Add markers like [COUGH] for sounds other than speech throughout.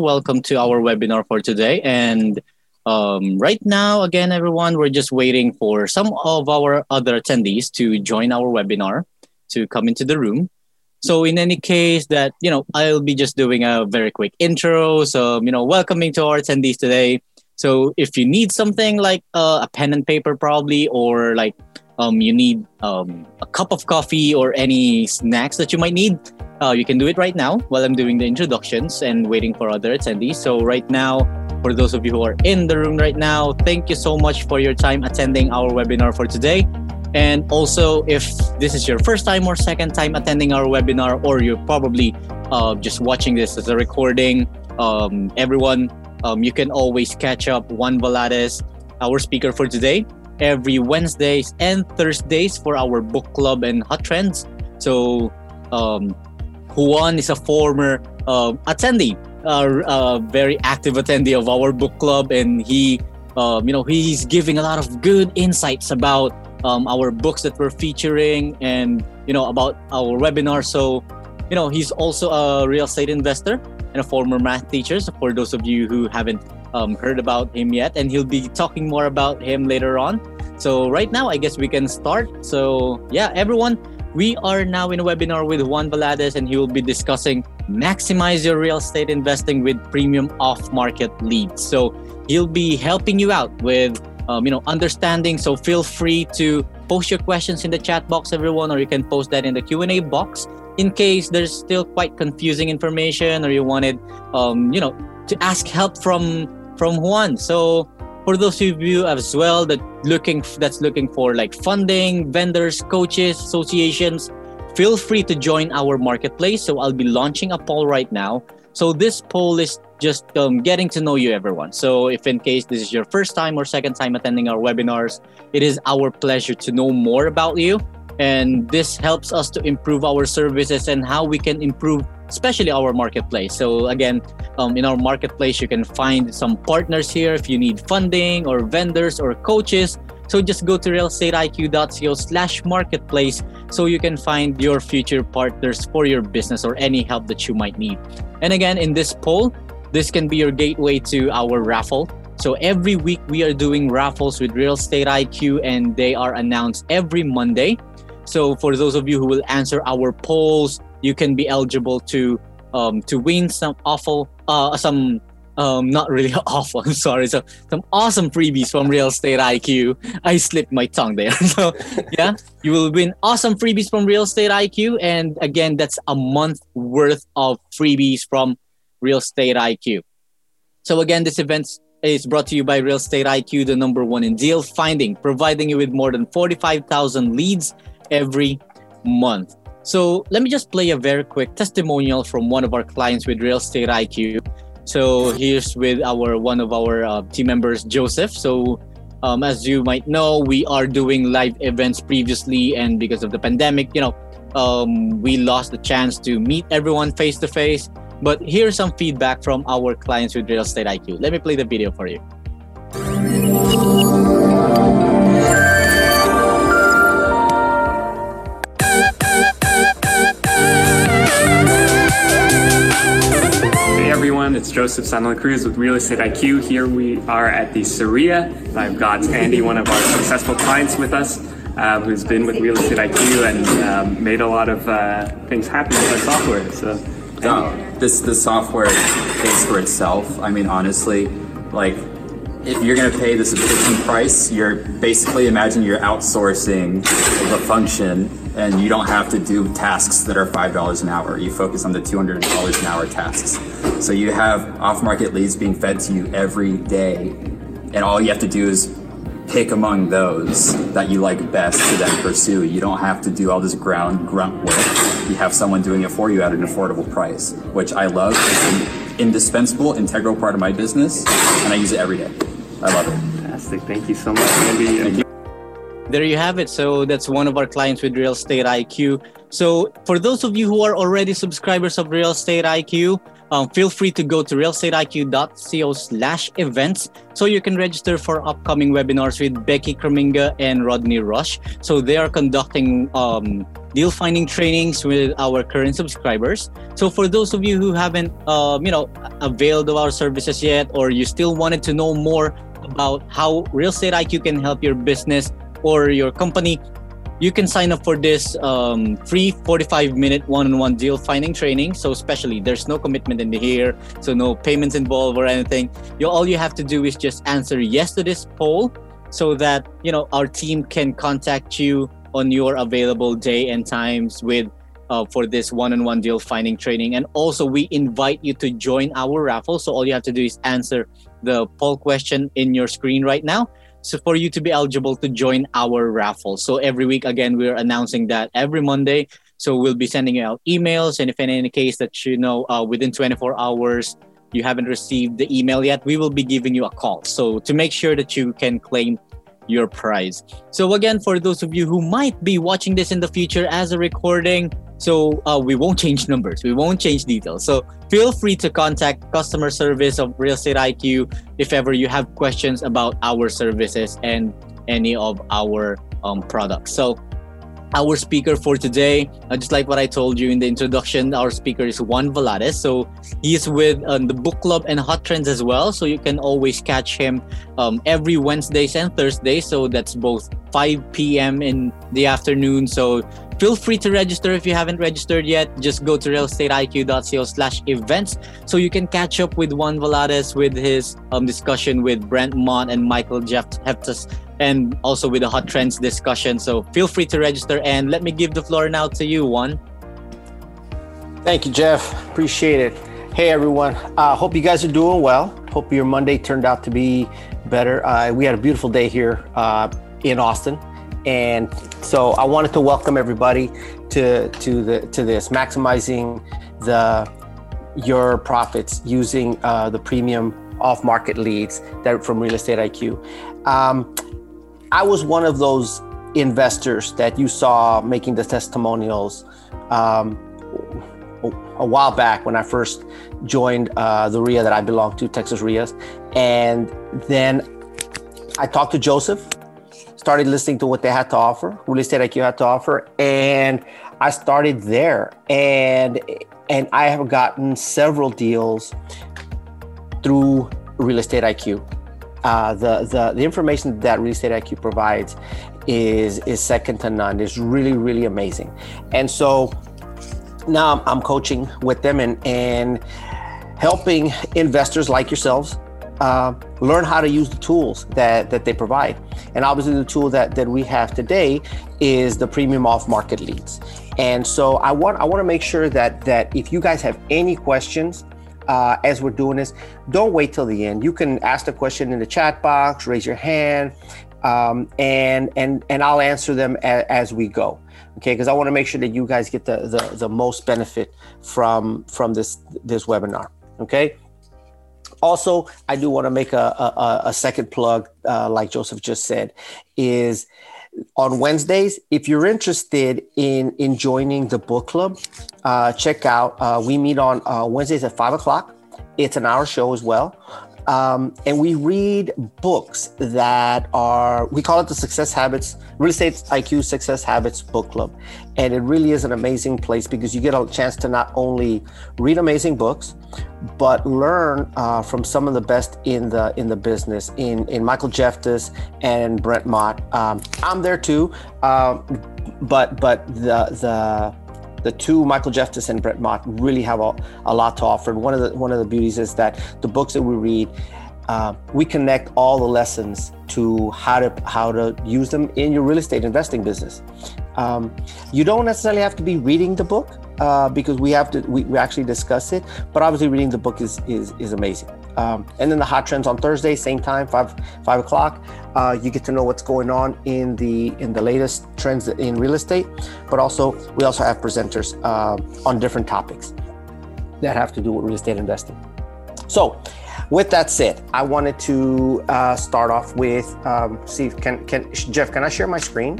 Welcome to our webinar for today. And um, right now, again, everyone, we're just waiting for some of our other attendees to join our webinar to come into the room. So in any case that, you know, I'll be just doing a very quick intro. So, you know, welcoming to our attendees today. So if you need something like uh, a pen and paper probably, or like um, you need um, a cup of coffee or any snacks that you might need, uh, you can do it right now while I'm doing the introductions and waiting for other attendees. So right now, for those of you who are in the room right now, thank you so much for your time attending our webinar for today. And also, if this is your first time or second time attending our webinar, or you're probably uh, just watching this as a recording, um, everyone, um, you can always catch up Juan Valades, our speaker for today, every Wednesdays and Thursdays for our book club and hot trends. So, um, Juan is a former uh, attendee, uh, uh, very active attendee of our book club, and he, um, you know, he's giving a lot of good insights about um, our books that we're featuring and you know about our webinar so you know he's also a real estate investor and a former math teacher so for those of you who haven't um, heard about him yet and he'll be talking more about him later on. So right now i guess we can start. So yeah everyone we are now in a webinar with juan valades and he will be discussing maximize your real estate investing with premium off market leads. So he'll be helping you out with um, you know understanding. So feel free to post your questions in the chat box everyone or you can post that in the q&a box in case there's still quite confusing information or you wanted um, you know to ask help from from juan so for those of you as well that looking that's looking for like funding vendors coaches associations feel free to join our marketplace so i'll be launching a poll right now so this poll is just um, getting to know you, everyone. So if in case this is your first time or second time attending our webinars, it is our pleasure to know more about you. And this helps us to improve our services and how we can improve, especially our marketplace. So again, um, in our marketplace, you can find some partners here if you need funding or vendors or coaches. So just go to realestateiq.co slash marketplace so you can find your future partners for your business or any help that you might need. And again, in this poll, this can be your gateway to our raffle. So every week we are doing raffles with Real Estate IQ and they are announced every Monday. So for those of you who will answer our polls, you can be eligible to um, to win some awful uh, some um, not really [LAUGHS] awful. I'm sorry. So some awesome freebies from Real Estate IQ. I slipped my tongue there. [LAUGHS] So yeah, you will win awesome freebies from Real Estate IQ, and again, that's a month worth of freebies from Real Estate IQ. So again, this event is brought to you by Real Estate IQ, the number one in deal finding, providing you with more than 45,000 leads every month. So let me just play a very quick testimonial from one of our clients with Real Estate IQ. So here's with our one of our uh, team members, Joseph. So um, as you might know, we are doing live events previously, and because of the pandemic, you know, um, we lost the chance to meet everyone face to face. But here's some feedback from our clients with Real Estate IQ. Let me play the video for you. Hey everyone, it's Joseph Sandler Cruz with Real Estate IQ. Here we are at the Saria. I've got Andy, one of our successful clients with us, uh, who's been with Real Estate IQ and um, made a lot of uh, things happen with our software. So no, this the software pays for itself. I mean, honestly, like if you're gonna pay the subscription price, you're basically imagine you're outsourcing the function, and you don't have to do tasks that are five dollars an hour. You focus on the two hundred dollars an hour tasks. So you have off-market leads being fed to you every day, and all you have to do is pick among those that you like best to then pursue. You don't have to do all this ground grunt work. You have someone doing it for you at an affordable price, which I love. It's an indispensable, integral part of my business, and I use it every day. I love it. fantastic. Thank you so much, Andy. Thank you. There you have it. So that's one of our clients with Real Estate IQ. So for those of you who are already subscribers of Real Estate IQ, um, feel free to go to realestateiq.co slash events so you can register for upcoming webinars with Becky Kraminga and Rodney Rush. So they are conducting um, deal finding trainings with our current subscribers. So for those of you who haven't, um, you know, availed of our services yet, or you still wanted to know more about how Real Estate IQ can help your business or your company, you can sign up for this um, free 45 minute one-on-one deal finding training. So especially there's no commitment in here so no payments involved or anything. You all you have to do is just answer yes to this poll so that you know our team can contact you on your available day and times with uh, for this one-on-one deal finding training. And also we invite you to join our raffle. So all you have to do is answer the poll question in your screen right now so for you to be eligible to join our raffle. So every week, again, we're announcing that every Monday. So we'll be sending out emails, and if in any case that you know uh, within 24 hours you haven't received the email yet, we will be giving you a call. So to make sure that you can claim your prize. So again, for those of you who might be watching this in the future as a recording, so uh, we won't change numbers, we won't change details. So feel free to contact customer service of Real Estate IQ if ever you have questions about our services and any of our um, products. So our speaker for today, uh, just like what I told you in the introduction, our speaker is Juan Velades. So he's with um, the book club and Hot Trends as well. So you can always catch him um, every Wednesdays and Thursdays. So that's both 5 p.m. in the afternoon. So feel free to register if you haven't registered yet. Just go to realestateiq.co slash events so you can catch up with Juan Velades with his um, discussion with Brent Mott and Michael Jeff Heftas and also with the hot trends discussion. So feel free to register and let me give the floor now to you, Juan. Thank you, Jeff. Appreciate it. Hey, everyone. Uh, hope you guys are doing well. Hope your Monday turned out to be better. Uh, we had a beautiful day here uh, in Austin, and so I wanted to welcome everybody to to the to this maximizing the your profits using uh, the premium off market leads that from Real Estate IQ. Um, I was one of those investors that you saw making the testimonials um, a while back when I first joined uh, the RIA that I belong to, Texas RIAs. And then I talked to Joseph, started listening to what they had to offer, Real Estate IQ had to offer, and I started there. And and I have gotten several deals through Real Estate IQ uh, the, the the information that Real Estate IQ provides is is second to none. It's really really amazing, and so now I'm, I'm coaching with them and and helping investors like yourselves uh, learn how to use the tools that that they provide. And obviously, the tool that that we have today is the premium off market leads. And so I want I want to make sure that that if you guys have any questions uh, as we're doing this, don't wait till the end. You can ask the question in the chat box, raise your hand, um, and and and I'll answer them a, as we go. Okay, because I want to make sure that you guys get the, the the most benefit from from this this webinar. Okay. Also, I do want to make a, a, a second plug, uh, like Joseph just said, is on Wednesdays. If you're interested in in joining the book club, uh, check out. Uh, we meet on uh, Wednesdays at five o'clock. It's an hour show as well. Um, and we read books that are we call it the success habits real estate iq success habits book club. And it really is an amazing place because you get a chance to not only read amazing books but learn uh, from some of the best in the in the business in in michael jeftis and brent mott. Um, i'm there too. Um, but but the the the two Michael Jefftis and Brett Mott really have a, a lot to offer. And one of the one of the beauties is that the books that we read, uh, we connect all the lessons to how to how to use them in your real estate investing business. Um, you don't necessarily have to be reading the book uh, because we have to we, we actually discuss it, but obviously reading the book is is is amazing. Um, and then the hot trends on Thursday, same time, five five o'clock. Uh, you get to know what's going on in the in the latest trends in real estate, but also we also have presenters uh, on different topics that have to do with real estate investing. So, with that said, I wanted to uh, start off with um, see can can Jeff, can I share my screen?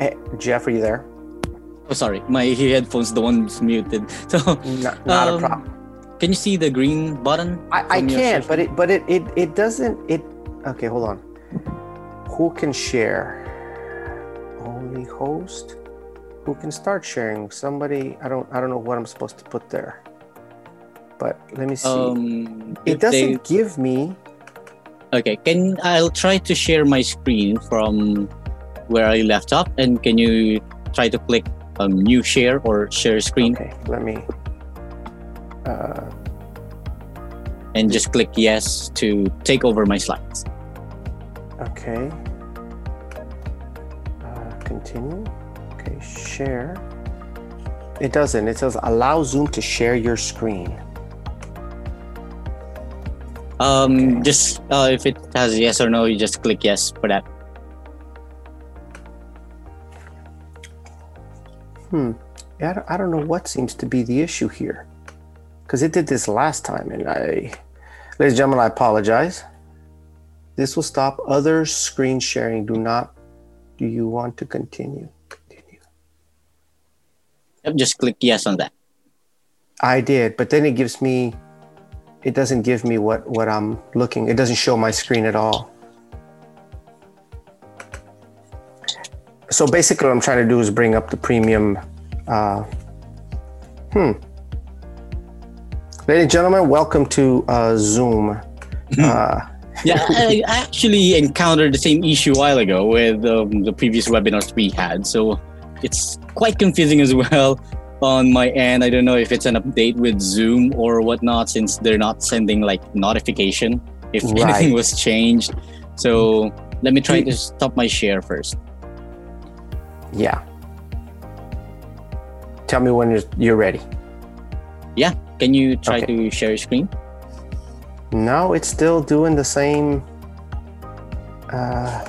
Hey, Jeff, are you there? Oh, sorry, my [LAUGHS] headphones the one's muted. [LAUGHS] So Not, not a Um, problem. can you see the green button? I, I can, session? but it but it, it it doesn't it okay, hold on. Who can share? Only host? Who can start sharing? Somebody I don't I don't know what I'm supposed to put there. But let me see. Um, it doesn't they- give me Okay, can I'll try to share my screen from where I left off, and can you try to click um, new share or share screen Okay, let me uh and just click yes to take over my slides. okay. Uh, continue. Okay, share. It doesn't. It says allow Zoom to share your screen. Um, Okay. just uh, if it has yes or no, you just click yes for that. Hmm. Yeah, I don't, I don't know what seems to be the issue here. Because it did this last time, and I, ladies and gentlemen, I apologize. This will stop other screen sharing. Do not. Do you want to continue? Continue. Yep, just click yes on that. I did, but then it gives me. It doesn't give me what what I'm looking. It doesn't show my screen at all. So basically, what I'm trying to do is bring up the premium. Uh, hmm. Ladies and gentlemen, welcome to uh, Zoom. Uh, [LAUGHS] Yeah, I, actually encountered the same issue a while ago with um, the previous webinars we had, so it's quite confusing as [LAUGHS] well on my end. I don't know if it's an update with Zoom or whatnot, since they're not sending like notification if [LAUGHS] Right. anything was changed. So let me try to stop my share first. Yeah. Tell me when you're, you're ready. Yeah. Can you try Okay. to share your screen? No, it's still doing the same. Uh,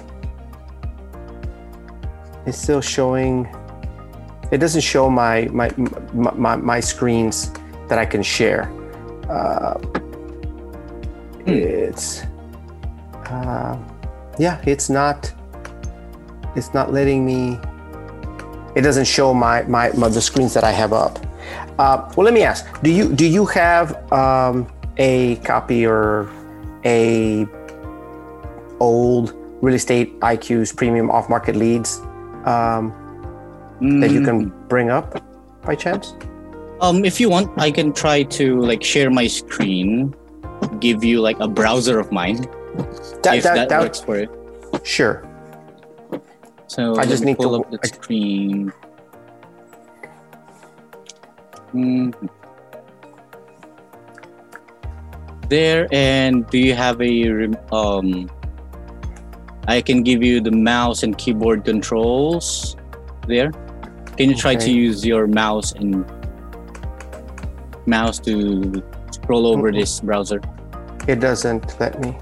it's still showing. It doesn't show my my my, my, my screens that I can share. Uh, It's. Uh, yeah, it's not. It's not letting me. It doesn't show my my, my the screens that I have up. Uh, well, let me ask: Do you do you have um, a copy or a old real estate IQ's premium off market leads um, that you can bring up by chance? Um, if you want, I can try to like share my screen, give you like a browser of mine, That, if that, that, that- works for you. sure. So I just need pull to- up the screen. Mm. There and do you have a um? I can give you the mouse and keyboard controls. There, can you try to use your mouse and mouse to scroll over Mm-mm. this browser? It doesn't let me.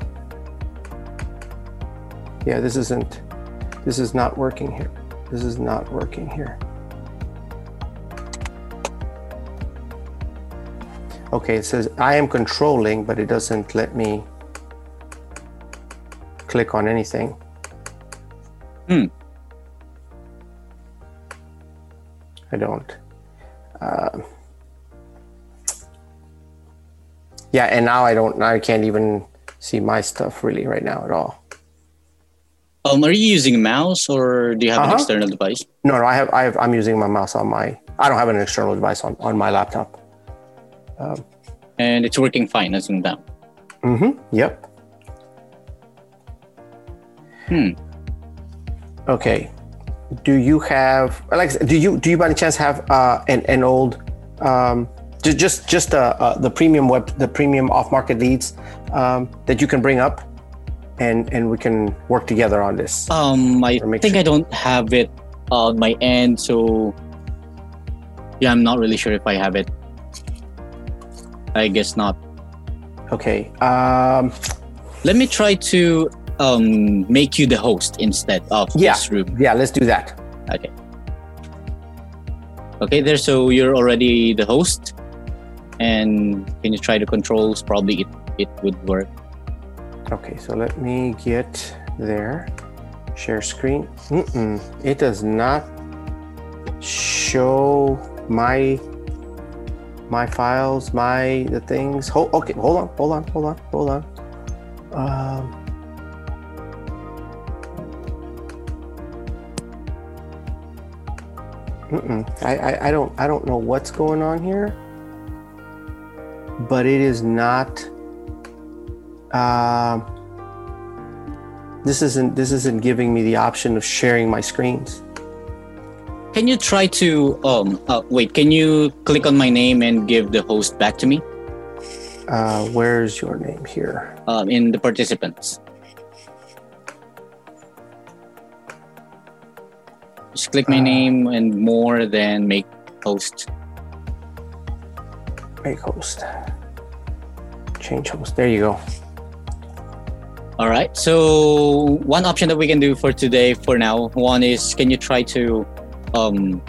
Yeah, this isn't. This is not working here. This is not working here. Okay, it says I am controlling, but it doesn't let me click on anything. Hmm. I don't. Um yeah, and now I don't. Now I can't even see my stuff really right now at all. Um, are you using a mouse or do you have an Uh-huh. external device? No, no, I have, I have, I'm using my mouse on my. I don't have an external device on on my laptop. And it's working fine, as in that. Mm-hmm. Yep. Hmm. Okay. Do you have Alex? Do you do you by any chance have uh, an an old um, ju- just just uh, uh, the premium web the premium off market leads um, that you can bring up, and and we can work together on this. Um, I make think sure- I don't have it on my end, so yeah, I'm not really sure if I have it. I guess not. Okay. Um, Let me try to um make you the host instead of Yeah. this room. yeah. Let's do that. Okay. Okay, there. So you're already the host, and can you try the controls? Probably it it would work. Okay. So let me get there. Share screen. Mm-mm, it does not show my my files, my the things. Hold, okay, hold on, hold on, hold on, hold on. Um, mm-mm. I, I I don't I don't know what's going on here, but it is not. Um, this isn't this isn't giving me the option of sharing my screens. Can you try to um uh, wait? Can you click on my name and give the host back to me? Uh, where's your name here? Um, in the participants. Just click my Uh, name and more, than make host. Make host. Change host. There you go. All right. So one option that we can do for today, for now, one is can you try to um,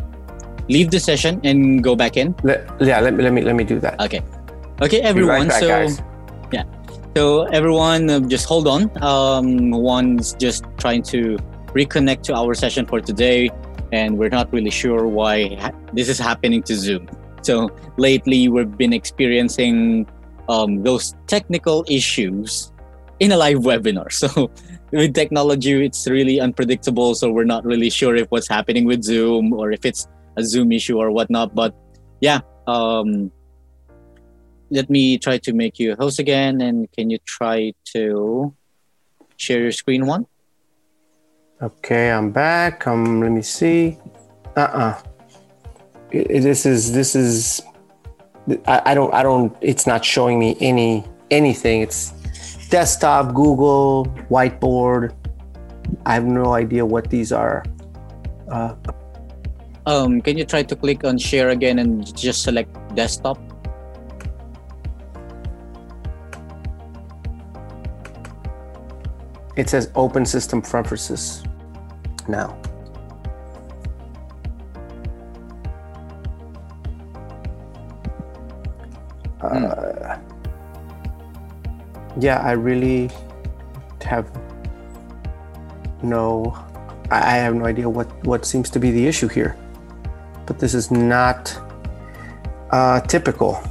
leave the session and go back in? Let, yeah, let me let me let me do that. Okay. Okay, Be right everyone. back, so guys. so everyone, uh, just hold on. Um, Juan's just trying to reconnect to our session for today, and we're not really sure why ha- this is happening to Zoom. So lately, we've been experiencing um, those technical issues in a live webinar. [LAUGHS] So with technology, it's really unpredictable. So we're not really sure if what's happening with Zoom or if it's a Zoom issue or whatnot. But yeah, um, let me try to make you a host again. And can you try to share your screen Juan? Okay, I'm back. Um, let me see. Uh-uh. I- I- this is this is. I, I don't I don't. It's not showing me any anything. It's desktop, Google, whiteboard. I have no idea what these are. Uh, Um, can you try to click on share again and just select desktop? it says Open System Preferences. Now. Uh, yeah, I really have no. I have no idea what what seems to be the issue here, but this is not uh, typical.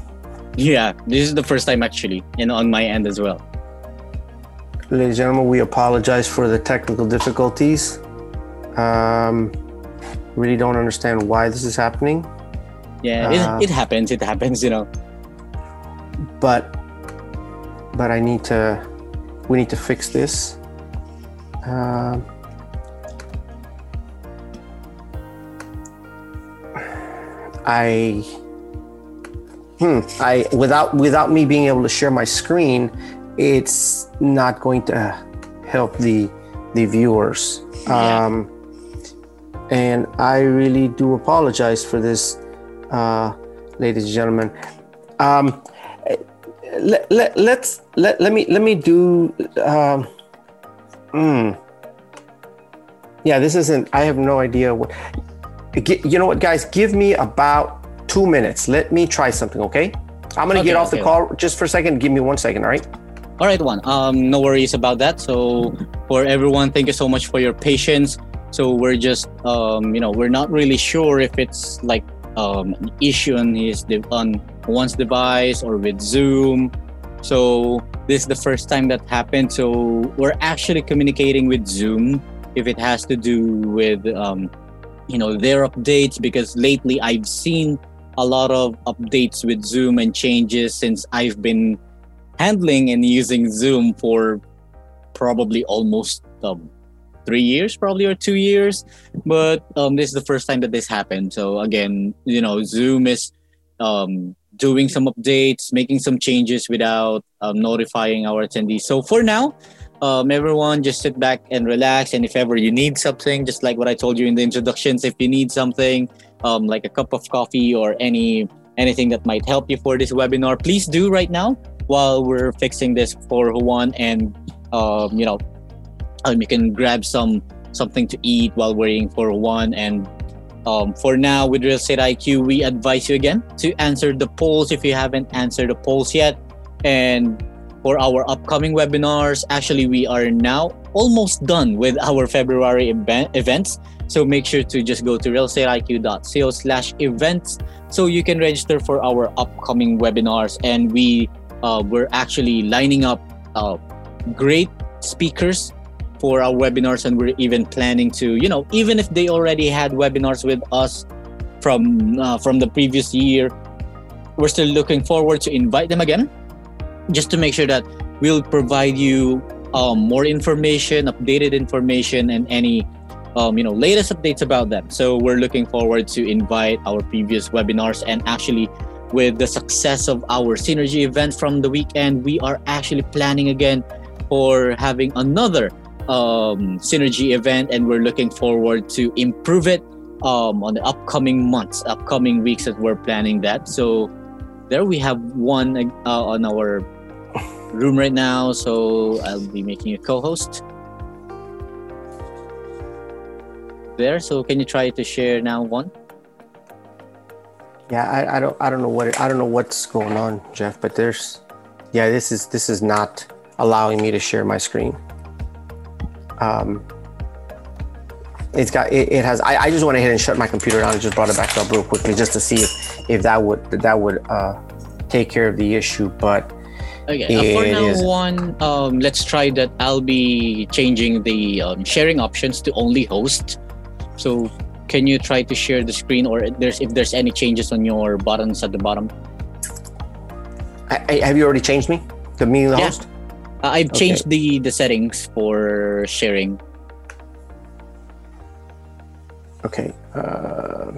Yeah, this is the first time actually, and on my end as well. Ladies and gentlemen, we apologize for the technical difficulties. Um, really don't understand why this is happening, Yeah, Uh, it, it happens. It happens. You know. but but I need to. We need to fix this. Um, I. Hmm. I without without me being able to share my screen, it's not going to help the the viewers. Yeah. Um, and I really do apologize for this, uh, ladies and gentlemen. Um, let, let, let's let, let me let me do um, mm. yeah this isn't i have no idea what you know what guys give me about two minutes let me try something okay i'm gonna Okay, get off the call just for a second give me one second all right All right, Juan. Um, no worries about that. So for everyone, thank you so much for your patience. So we're just, um, you know, we're not really sure if it's like um, an issue on his on Juan's device or with Zoom. So this is the first time that happened. So we're actually communicating with Zoom if it has to do with, um, you know, their updates because lately I've seen a lot of updates with Zoom and changes since I've been handling and using Zoom for probably almost um, three years, probably or two years. But um, this is the first time that this happened. So again, you know, Zoom is um, doing some updates, making some changes without um, notifying our attendees. So for now, um, everyone just sit back and relax. And if ever you need something, just like what I told you in the introductions, if you need something um, like a cup of coffee or any anything that might help you for this webinar, please do right now while we're fixing this for Juan and um, you know um, you can grab some something to eat while waiting for Juan. And um, for now with real estate IQ we advise you again to answer the polls if you haven't answered the polls yet. And for our upcoming webinars actually we are now almost done with our February event, events. So make sure to just go to realestateiq.co slash events so you can register for our upcoming webinars. And we uh, we're actually lining up uh, great speakers for our webinars, and we're even planning to, you know, even if they already had webinars with us from uh, from the previous year, we're still looking forward to invite them again, just to make sure that we'll provide you um, more information, updated information, and any um, you know latest updates about them. So we're looking forward to invite our previous webinars and actually with the success of our synergy event from the weekend, we are actually planning again for having another um, synergy event, and we're looking forward to improve it um, on the upcoming months, upcoming weeks that we're planning that. So there we have Juan uh, on our room right now. So I'll be making a co-host there. So can you try to share now Juan? Yeah, I, I don't I don't know what I don't know what's going on, Jeff. But there's, yeah, this is this is not allowing me to share my screen. Um, it's got it, it has. I, I just went ahead and shut my computer down and just brought it back up real quickly just to see if if that would that would uh, take care of the issue. But Okay, uh, for now, is. Juan, um, let's try that. I'll be changing the um, sharing options to only host. So, can you try to share the screen, or there's if there's any changes on your buttons at the bottom? I, I, have you already changed me? The me the yeah. host? Uh, I've okay. changed the the settings for sharing. Okay. Uh,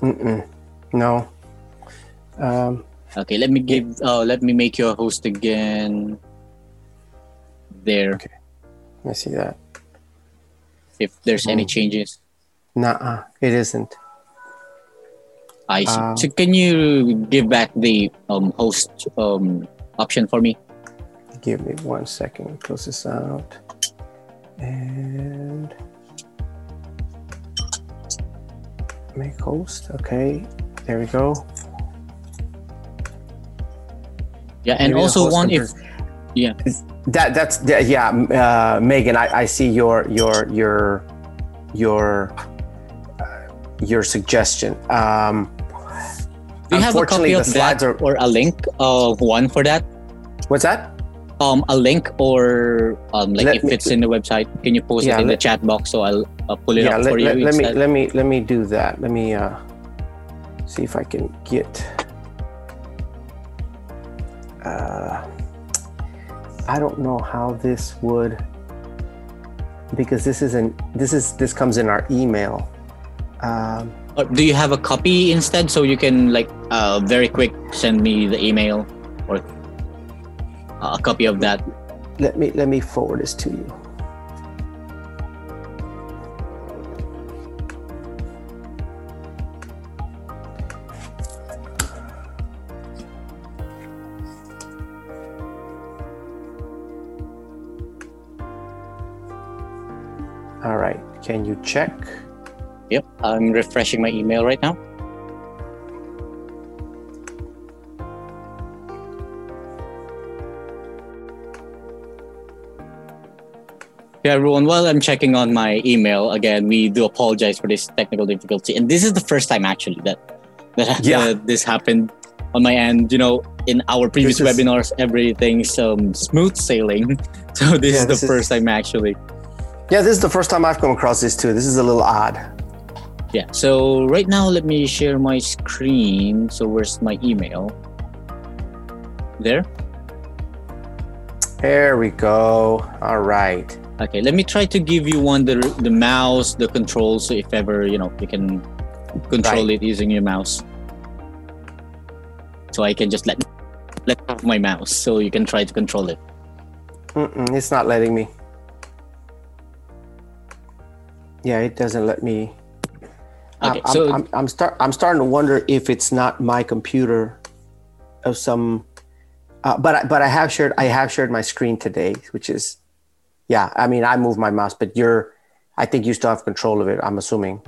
mm-mm. No. Um, Okay, let me give. Uh, let me make you a host again. There. Okay. I see that. If there's any hmm. changes. Nah, it isn't. I see. Um, so can you give back the um, host um, option for me? Give me one second. Close this out. And make host. Okay. There we go. Yeah, and Maybe also Juan if yeah. That that's that, yeah, uh, Megan. I, I see your your your your uh, your suggestion. Um, Do you have a copy of that are, or a link of one for that? What's that? Um, a link or um, like let if me, it's in the website, can you post yeah, it in let, the chat box so I'll uh, pull it yeah, up let, for you? Let, me let me let me do that. Let me uh, see if I can get uh, I don't know how this would because this isn't this is this comes in our email. Um, do you have a copy instead so you can like uh, very quick send me the email or a copy of that? Let me let me forward this to you. All right. Can you check? Yep. I'm refreshing my email right now. Yeah, everyone. While I'm checking on my email again, we do apologize for this technical difficulty, and this is the first time actually that that [LAUGHS] yeah. uh, this happened on my end. You know, in our previous webinars, everything's um, smooth sailing. [LAUGHS] So this yeah, is the this first is... time actually. Yeah, this is the first time I've come across this too. This is a little odd. Yeah, so right now let me share my screen. So where's my email? There? There we go. All right. Okay, let me try to give you one the the mouse, the controls, so if ever, you know, you can control right. it using your mouse. So I can just let let off my mouse so you can try to control it. Mm-mm, it's not letting me. Yeah, it doesn't let me. Okay, I'm, so I'm, I'm, start I'm starting to wonder if it's not my computer of some, uh, but I, but I have shared I have shared my screen today, which is, yeah. I mean, I move my mouse, but you're, I think you still have control of it. I'm assuming.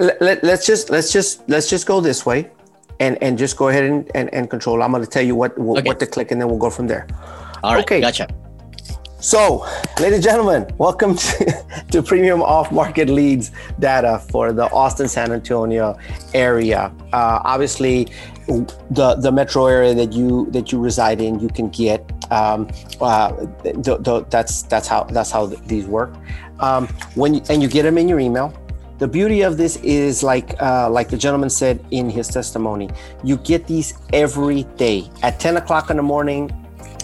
Let, let, let's just let's just let's just go this way, and and just go ahead and and, and control. I'm going to tell you what what, okay. what to click, and then we'll go from there. All right. Okay. Gotcha. So, ladies and gentlemen, welcome to, [LAUGHS] to Premium Off Market Leads data for the Austin San Antonio area. Uh, obviously, the the metro area that you that you reside in, you can get. Um, uh, the, the, that's that's how that's how these work. Um, when and you get them in your email. The beauty of this is like uh, like the gentleman said in his testimony, you get these every day at 10 o'clock in the morning.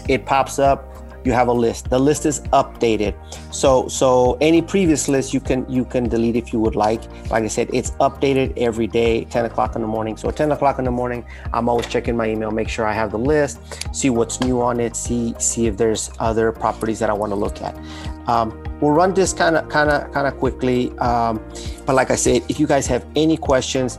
It pops up you have a list. The list is updated. So so any previous list you can you can delete if you would like. Like I said, it's updated every day, 10 o'clock in the morning. So at 10 o'clock in the morning, I'm always checking my email, make sure I have the list, see what's new on it, see see if there's other properties that I want to look at. Um, we'll run this kind of kind of kind of quickly. Um, but like I said, if you guys have any questions,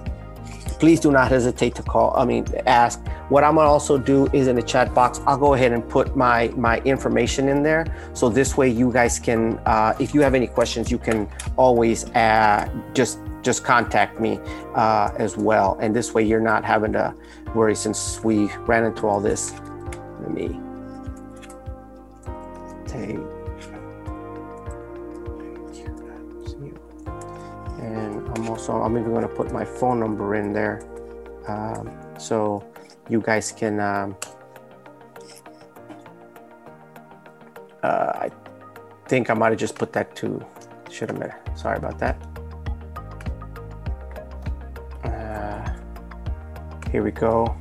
please do not hesitate to call. I mean, ask. What I'm gonna also do is in the chat box, I'll go ahead and put my my information in there. So this way, you guys can, uh, if you have any questions, you can always uh, just just contact me uh, as well. And this way, you're not having to worry since we ran into all this. Let me take. And I'm also, I'm even going to put my phone number in there. Um, so you guys can um, uh, I think I might have just put that to should have been sorry about that. Uh, here we go.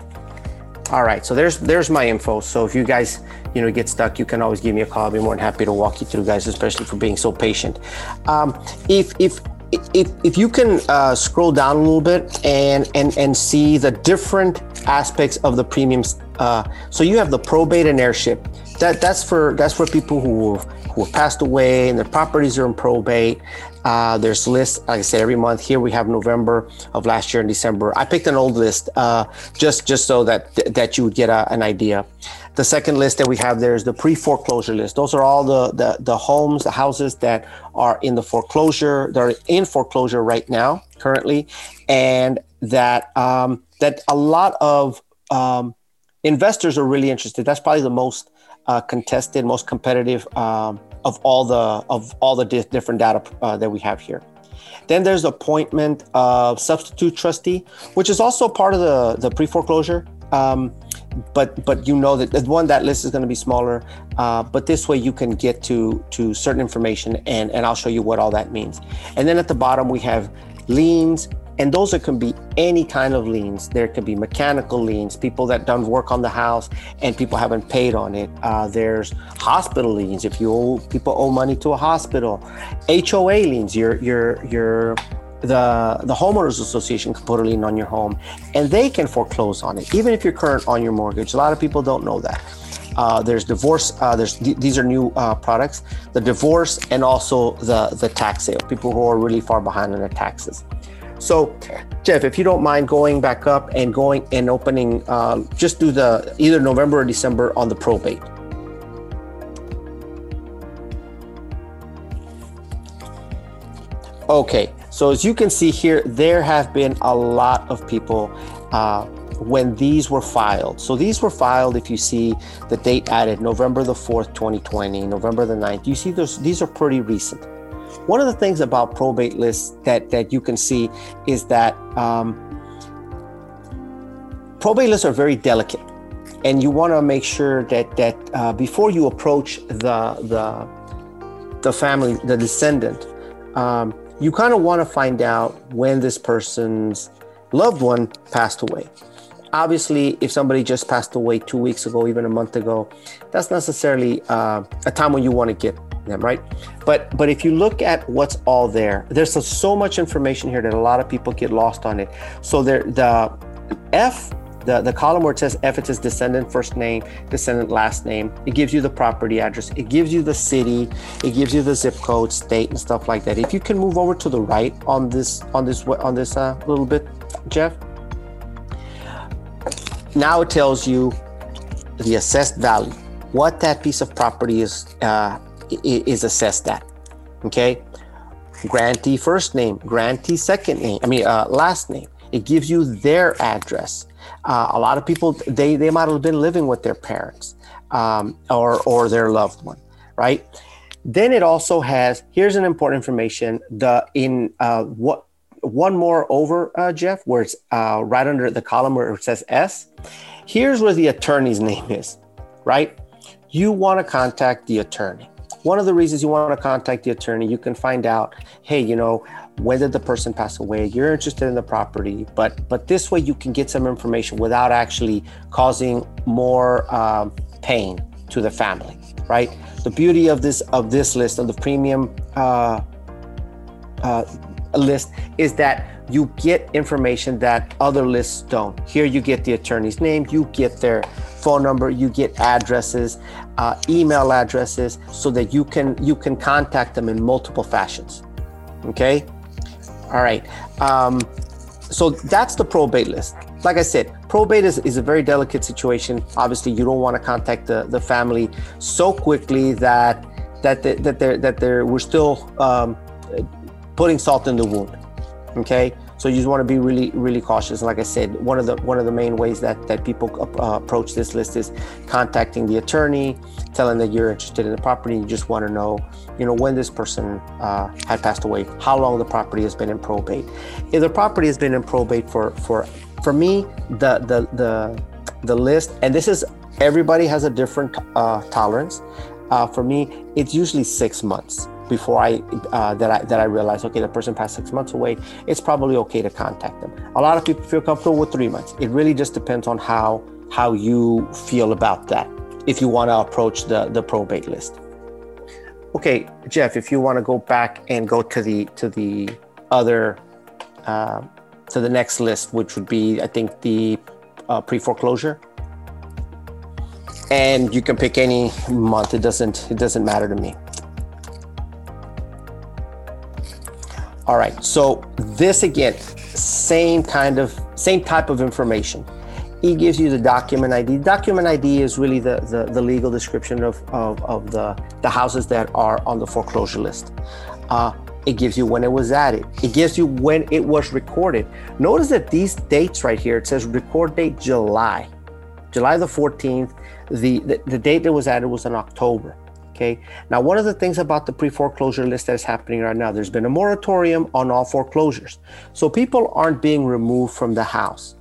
All right so there's there's my info. So if you guys you know get stuck you can always give me a call. I'll be more than happy to walk you through guys especially for being so patient. Um, if if if, if you can uh, scroll down a little bit and and and see the different aspects of the premiums. Uh, so you have the probate and heirship. That that's for that's for people who who have passed away and their properties are in probate. Uh, there's lists, like I said, every month. Here we have November of last year and December. I picked an old list uh, just just so that that you would get a, an idea. The second list that we have there is the pre-foreclosure list. Those are all the, the the homes, the houses that are in the foreclosure. They're in foreclosure right now, currently, and that um, that a lot of um, investors are really interested. That's probably the most uh, contested, most competitive um, of all the of all the di- different data uh, that we have here. Then there's appointment of substitute trustee, which is also part of the the pre foreclosure. Um, but but you know that one that list is going to be smaller. Uh, but this way you can get to to certain information, and and I'll show you what all that means. And then at the bottom we have liens and those are, can be any kind of liens. There could be mechanical liens, people that done work on the house and people haven't paid on it. Uh, there's hospital liens if you owe people owe money to a hospital. HOA liens, your your your the the homeowners association can put a lien on your home and they can foreclose on it even if you're current on your mortgage. A lot of people don't know that. Uh, there's divorce uh, there's th- these are new uh, products the divorce and also the the tax sale people who are really far behind on their taxes. So, Jeff, if you don't mind going back up and going and opening, uh, just do the either November or December on the probate. Okay, so as you can see here, there have been a lot of people uh, when these were filed. So these were filed, if you see the date added, November the 4th, 2020, November the 9th. You see those, these are pretty recent. One of the things about probate lists that, that you can see is that um, probate lists are very delicate. And you want to make sure that that uh, before you approach the the the family, the descendant, um, you kind of want to find out when this person's loved one passed away. Obviously, if somebody just passed away two weeks ago, even a month ago, that's necessarily uh, a time when you want to get them, right? But but if you look at what's all there, there's so, so much information here that a lot of people get lost on it. So there the F the, the column where it says F, it says descendant first name, descendant last name. It gives you the property address. It gives you the city. It gives you the zip code, state, and stuff like that. If you can move over to the right on this on this on this uh, little bit, Jeff. Now it tells you the assessed value, what that piece of property is uh, is assessed at. Okay, grantee first name, grantee second name. I mean, uh, last name. It gives you their address. Uh, a lot of people they they might have been living with their parents um, or or their loved one. right? Then it also has here's an important information the in uh, what one more over uh, Jeff where it's uh, right under the column where it says S. Here's where the attorney's [LAUGHS] name is, right? You want to contact the attorney. One of the reasons you want to contact the attorney, you can find out, hey, you know, did the person pass away? You're interested in the property, but but this way you can get some information without actually causing more um, pain to the family, right? The beauty of this of this list of the premium uh, uh, list is that you get information that other lists don't. Here you get the attorney's name, you get their phone number, you get addresses, uh, email addresses, so that you can you can contact them in multiple fashions. Okay, all right. Um, so that's the probate list. Like I said, probate is, is a very delicate situation. Obviously, you don't want to contact the, the family so quickly that that they, that they're that they're we're still um, putting salt in the wound. Okay, so you just want to be really really cautious. like I said, one of the one of the main ways that that people uh, approach this list is contacting the attorney, telling that you're interested in the property. You just want to know, you know, when this person uh, had passed away, how long the property has been in probate. If the property has been in probate for for for me, the the the the list, and this is everybody has a different uh, tolerance. Uh, for me, it's usually six months before I uh, that I that I realize okay the person passed six months away it's probably okay to contact them. A lot of people feel comfortable with three months. It really just depends on how how you feel about that. If you want to approach the the probate list. Okay, Jeff, if you want to go back and go to the to the other uh, to the next list, which would be I think the uh, pre foreclosure and you can pick any month it doesn't it doesn't matter to me All right, so this again, same kind of, same type of information. He gives you the document ID. Document ID is really the, the, the legal description of, of, of, the, the houses that are on the foreclosure list. Uh, it gives you when it was added. It gives you when it was recorded. Notice that these dates right here, it says record date July, July the 14th. The, the, the date that was added was in October. Okay. Now, one of the things about the pre foreclosure list that is happening right now, there's been a moratorium on all foreclosures. So people aren't being removed from the house.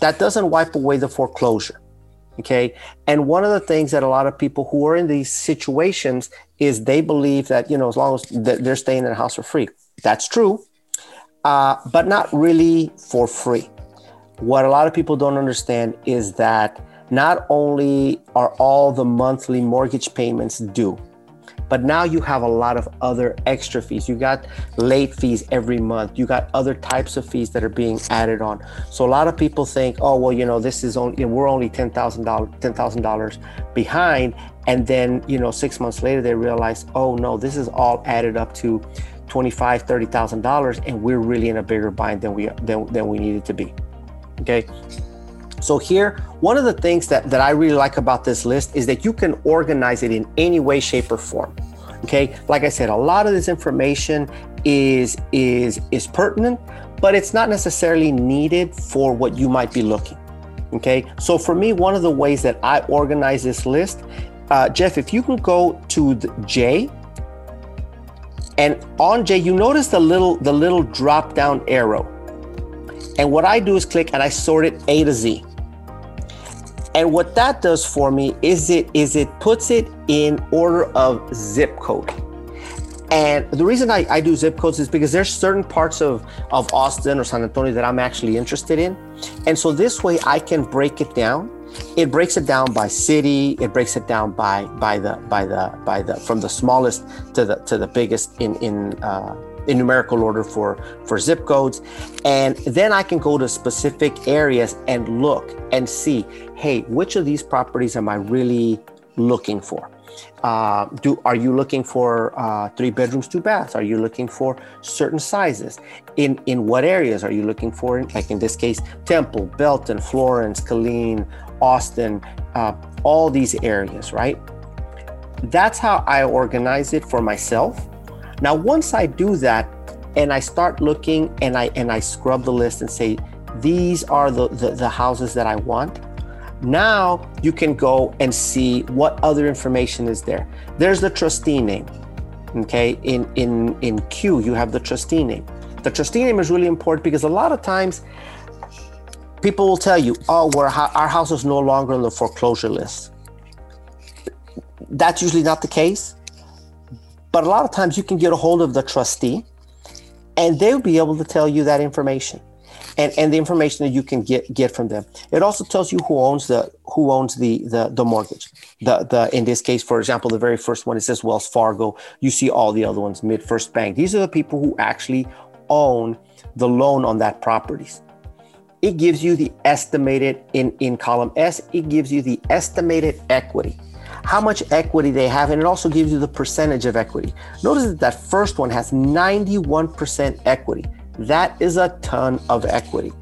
That doesn't wipe away the foreclosure. Okay. And one of the things that a lot of people who are in these situations is they believe that, you know, as long as they're staying in the house for free. That's true, uh, but not really for free. What a lot of people don't understand is that not only are all the monthly mortgage payments due, but now you have a lot of other extra fees. You got late fees every month. You got other types of fees that are being added on. So a lot of people think, oh well, you know, this is only we're only ten thousand dollars ten thousand dollars behind, and then you know six months later they realize, oh no, this is all added up to twenty-five, thirty thousand dollars, and we're really in a bigger bind than we than, than we needed to be. Okay. So here, one of the things that, that I really like about this list is that you can organize it in any way, shape, or form. Okay, like I said, a lot of this information is is is pertinent, but it's not necessarily needed for what you might be looking. Okay, so for me, one of the ways that I organize this list, uh, Jeff, if you can go to the J, and on J, you notice the little the little drop down arrow. And what I do is click and I sort it A to Z. And what that does for me is it is it puts it in order of zip code. And the reason I, I do zip codes is because there's certain parts of, of Austin or San Antonio that I'm actually interested in. And so this way I can break it down. It breaks it down by city, it breaks it down by by the by the by the from the smallest to the to the biggest in in uh, in numerical order for for zip codes. And then i can go to specific areas and look and see hey which of these properties am i really looking for? Uh, do are you looking for uh, three bedrooms two baths? Are you looking for certain sizes? In in what areas are you looking for? Like in this case temple belton florence killeen austin uh, all these areas right? That's how i organize it for myself now, once I do that and I start looking and I and I scrub the list and say, these are the, the, the houses that I want, Now you can go and see what other information is there. There's the trustee name. Okay, in in in Q you have the trustee name. The trustee name is really important because a lot of times people will tell you, "Oh, we're, our house is no longer on the foreclosure list." That's usually not the case, but a lot of times you can get a hold of the trustee, and they'll be able to tell you that information and, and the information that you can get get from them. It also tells you who owns the who owns the the, the mortgage. The the in this case, for example, the very first one it says Wells Fargo. You see all the other ones, MidFirst Bank. These are the people who actually own the loan on that properties. It gives you the estimated in in column S. It gives you the estimated equity how much equity they have, and it also gives you the percentage of equity. Notice that that first one has 91% equity. That is a ton of equity.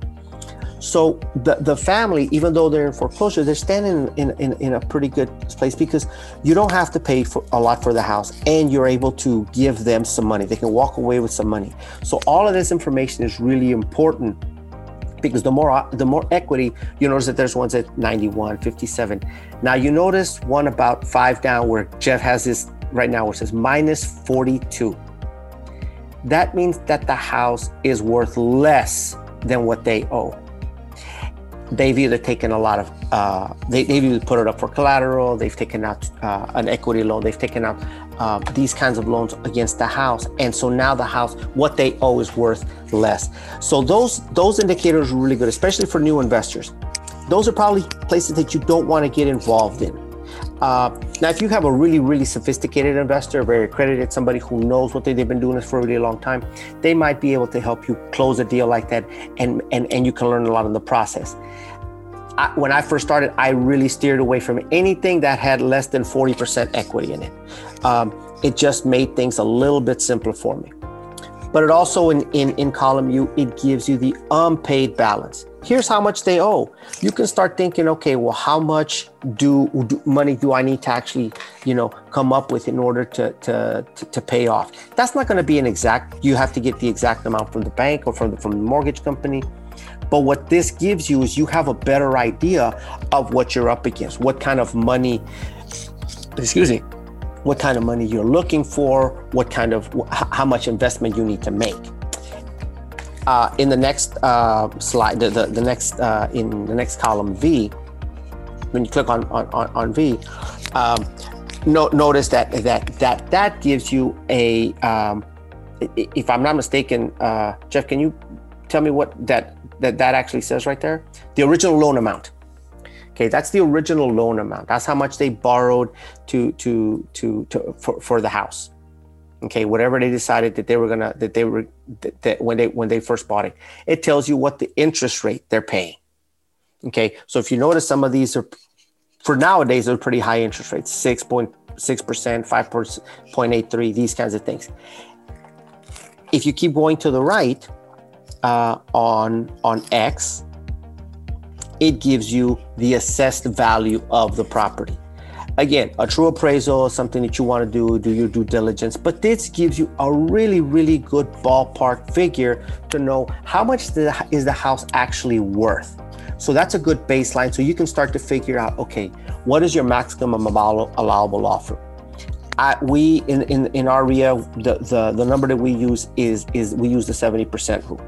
So the, the family, even though they're in foreclosure, they're standing in, in, in a pretty good place because you don't have to pay for a lot for the house and you're able to give them some money. They can walk away with some money. So all of this information is really important because the more the more equity, you notice that there's ones at 91, 57. Now you notice one about five down where Jeff has this right now, which says minus 42 that means that the house is worth less than what they owe. They've either taken a lot of, uh, they, have either put it up for collateral, they've taken out uh, an equity loan, they've taken out uh, these kinds of loans against the house, and so now the house, what they owe is worth less. So those those indicators are really good, especially for new investors. Those are probably places that you don't want to get involved in uh, now, if you have a really, really sophisticated investor, very accredited, somebody who knows what they, have been doing this for a really long time, they might be able to help you close a deal like that, and and and you can learn a lot in the process. I, when I first started, I really steered away from anything that had less than 40% equity in it. Um, it just made things a little bit simpler for me. But it also in, in, in column U, it gives you the unpaid balance here's how much they owe you can start thinking okay well how much do, do, money do i need to actually you know come up with in order to to to, to pay off that's not going to be an exact you have to get the exact amount from the bank or from the, from the mortgage company but what this gives you is you have a better idea of what you're up against what kind of money excuse me what kind of money you're looking for what kind of how much investment you need to make uh, in the next uh, slide, the, the, the next uh, in the next column V, when you click on on, on V, um, no, notice that that that that gives you a. Um, if I'm not mistaken, uh, Jeff, can you tell me what that that that actually says right there? The original loan amount. Okay, that's the original loan amount. That's how much they borrowed to to to, to for, for the house okay whatever they decided that they were gonna that they were that, that when they when they first bought it it tells you what the interest rate they're paying okay so if you notice some of these are for nowadays they're pretty high interest rates 6.6% 5.83 these kinds of things if you keep going to the right uh, on on x it gives you the assessed value of the property again, a true appraisal is something that you want to do, do your due diligence, but this gives you a really, really good ballpark figure to know how much the, is the house actually worth. So that's a good baseline. So you can start to figure out, okay, what is your maximum allowable offer? I, we in, in in our RIA, the, the the number that we use is is we use the 70% rule.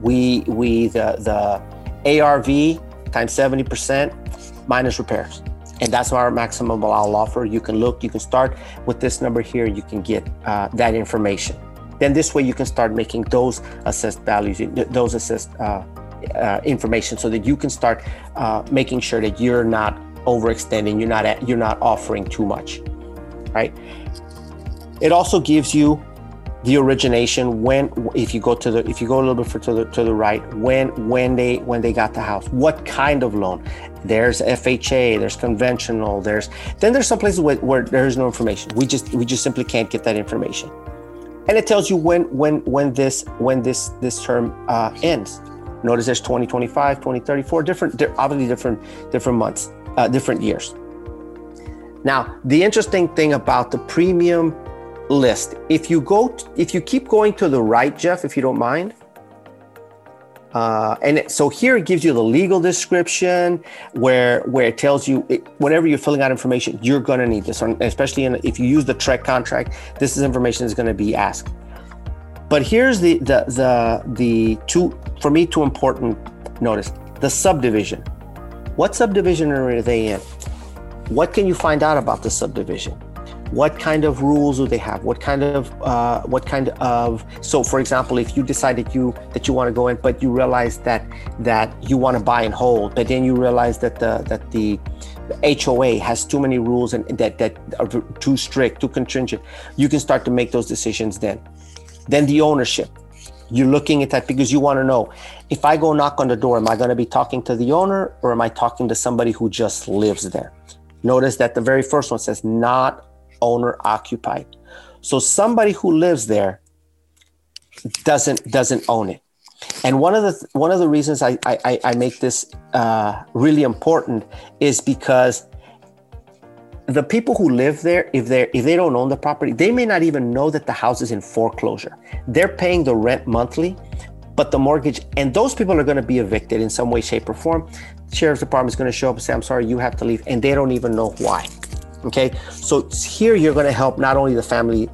We we the the ARV times 70% minus repairs and that's our maximum allowable offer. You can look, you can start with this number here, you can get uh, that information. Then this way you can start making those assessed values, those assessed uh, uh, information, so that you can start uh, making sure that you're not overextending, you're not at, you're not offering too much, right? It also gives you the origination when if you go to the if you go a little bit further to the to the right when when they when they got the house what kind of loan? There's fha there's conventional there's then there's some places where, where there's no information. We just we just simply can't get that information. And it tells you when when when this when this this term uh, ends. Notice there's 2025 2034 different obviously different different months uh, different years. Now the interesting thing about the premium list. If you go, if you keep going to the right, Jeff, if you don't mind, Uh, and so here it gives you the legal description where where it tells you it, whenever you're filling out information you're going to need this one, especially in, if you use the TREC contract this is information is going to be asked. But here's the the the the two for me two important notice the subdivision. What subdivision are they in? What can you find out about the subdivision what kind of rules do they have? What kind of uh, what kind of so for example if you decide that you that you want to go in but you realize that that you want to buy and hold but then you realize that the that the, HOA has too many rules and that that are too strict too contingent you can start to make those decisions then. Then the ownership. You're looking at that because you want to know if I go knock on the door am I going to be talking to the owner or am I talking to somebody who just lives there? Notice that the very first one says not owner occupied. So somebody who lives there doesn't doesn't own it. And one of the one of the reasons I I, I make this uh, really important is because the people who live there, if they if they don't own the property, they may not even know that the house is in foreclosure. They're paying the rent monthly, but the mortgage and those people are going to be evicted in some way, shape, or form. The sheriff's department is going to show up and say, "I'm sorry, you have to leave," and they don't even know why. Okay, so here you're going to help not only the family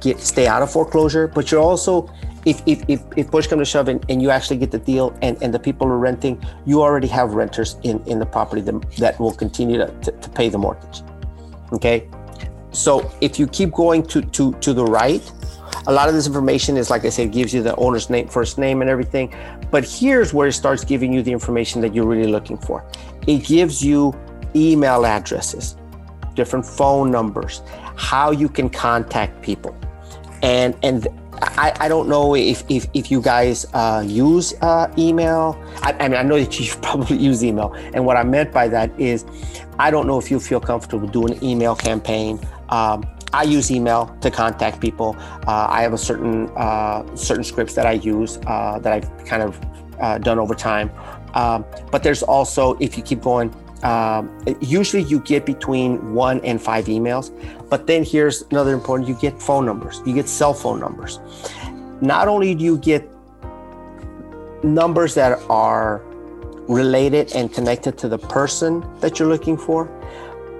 get stay out of foreclosure, but you're also if if if, if push comes to shove and, and you actually get the deal and, and the people are renting, you already have renters in in the property that, that will continue to, to, to pay the mortgage. Okay, so if you keep going to to to the right, a lot of this information is like I said, gives you the owner's name, first name, and everything. But here's where it starts giving you the information that you're really looking for. It gives you email addresses different phone numbers, how you can contact people. And and I, I don't know if, if, if you guys uh, use uh, email. I, I, mean, I know that you [LAUGHS] probably use email. And what I meant by that is, I don't know if you feel comfortable doing an email campaign. Um, I use email to contact people. Uh, I have a certain uh, certain scripts that I use uh, that I've kind of uh, done over time. Um, but there's also, if you keep going, um, usually you get between one and five emails but then here's another important you get phone numbers you get cell phone numbers. Not only do you get numbers that are related and connected to the person that you're looking for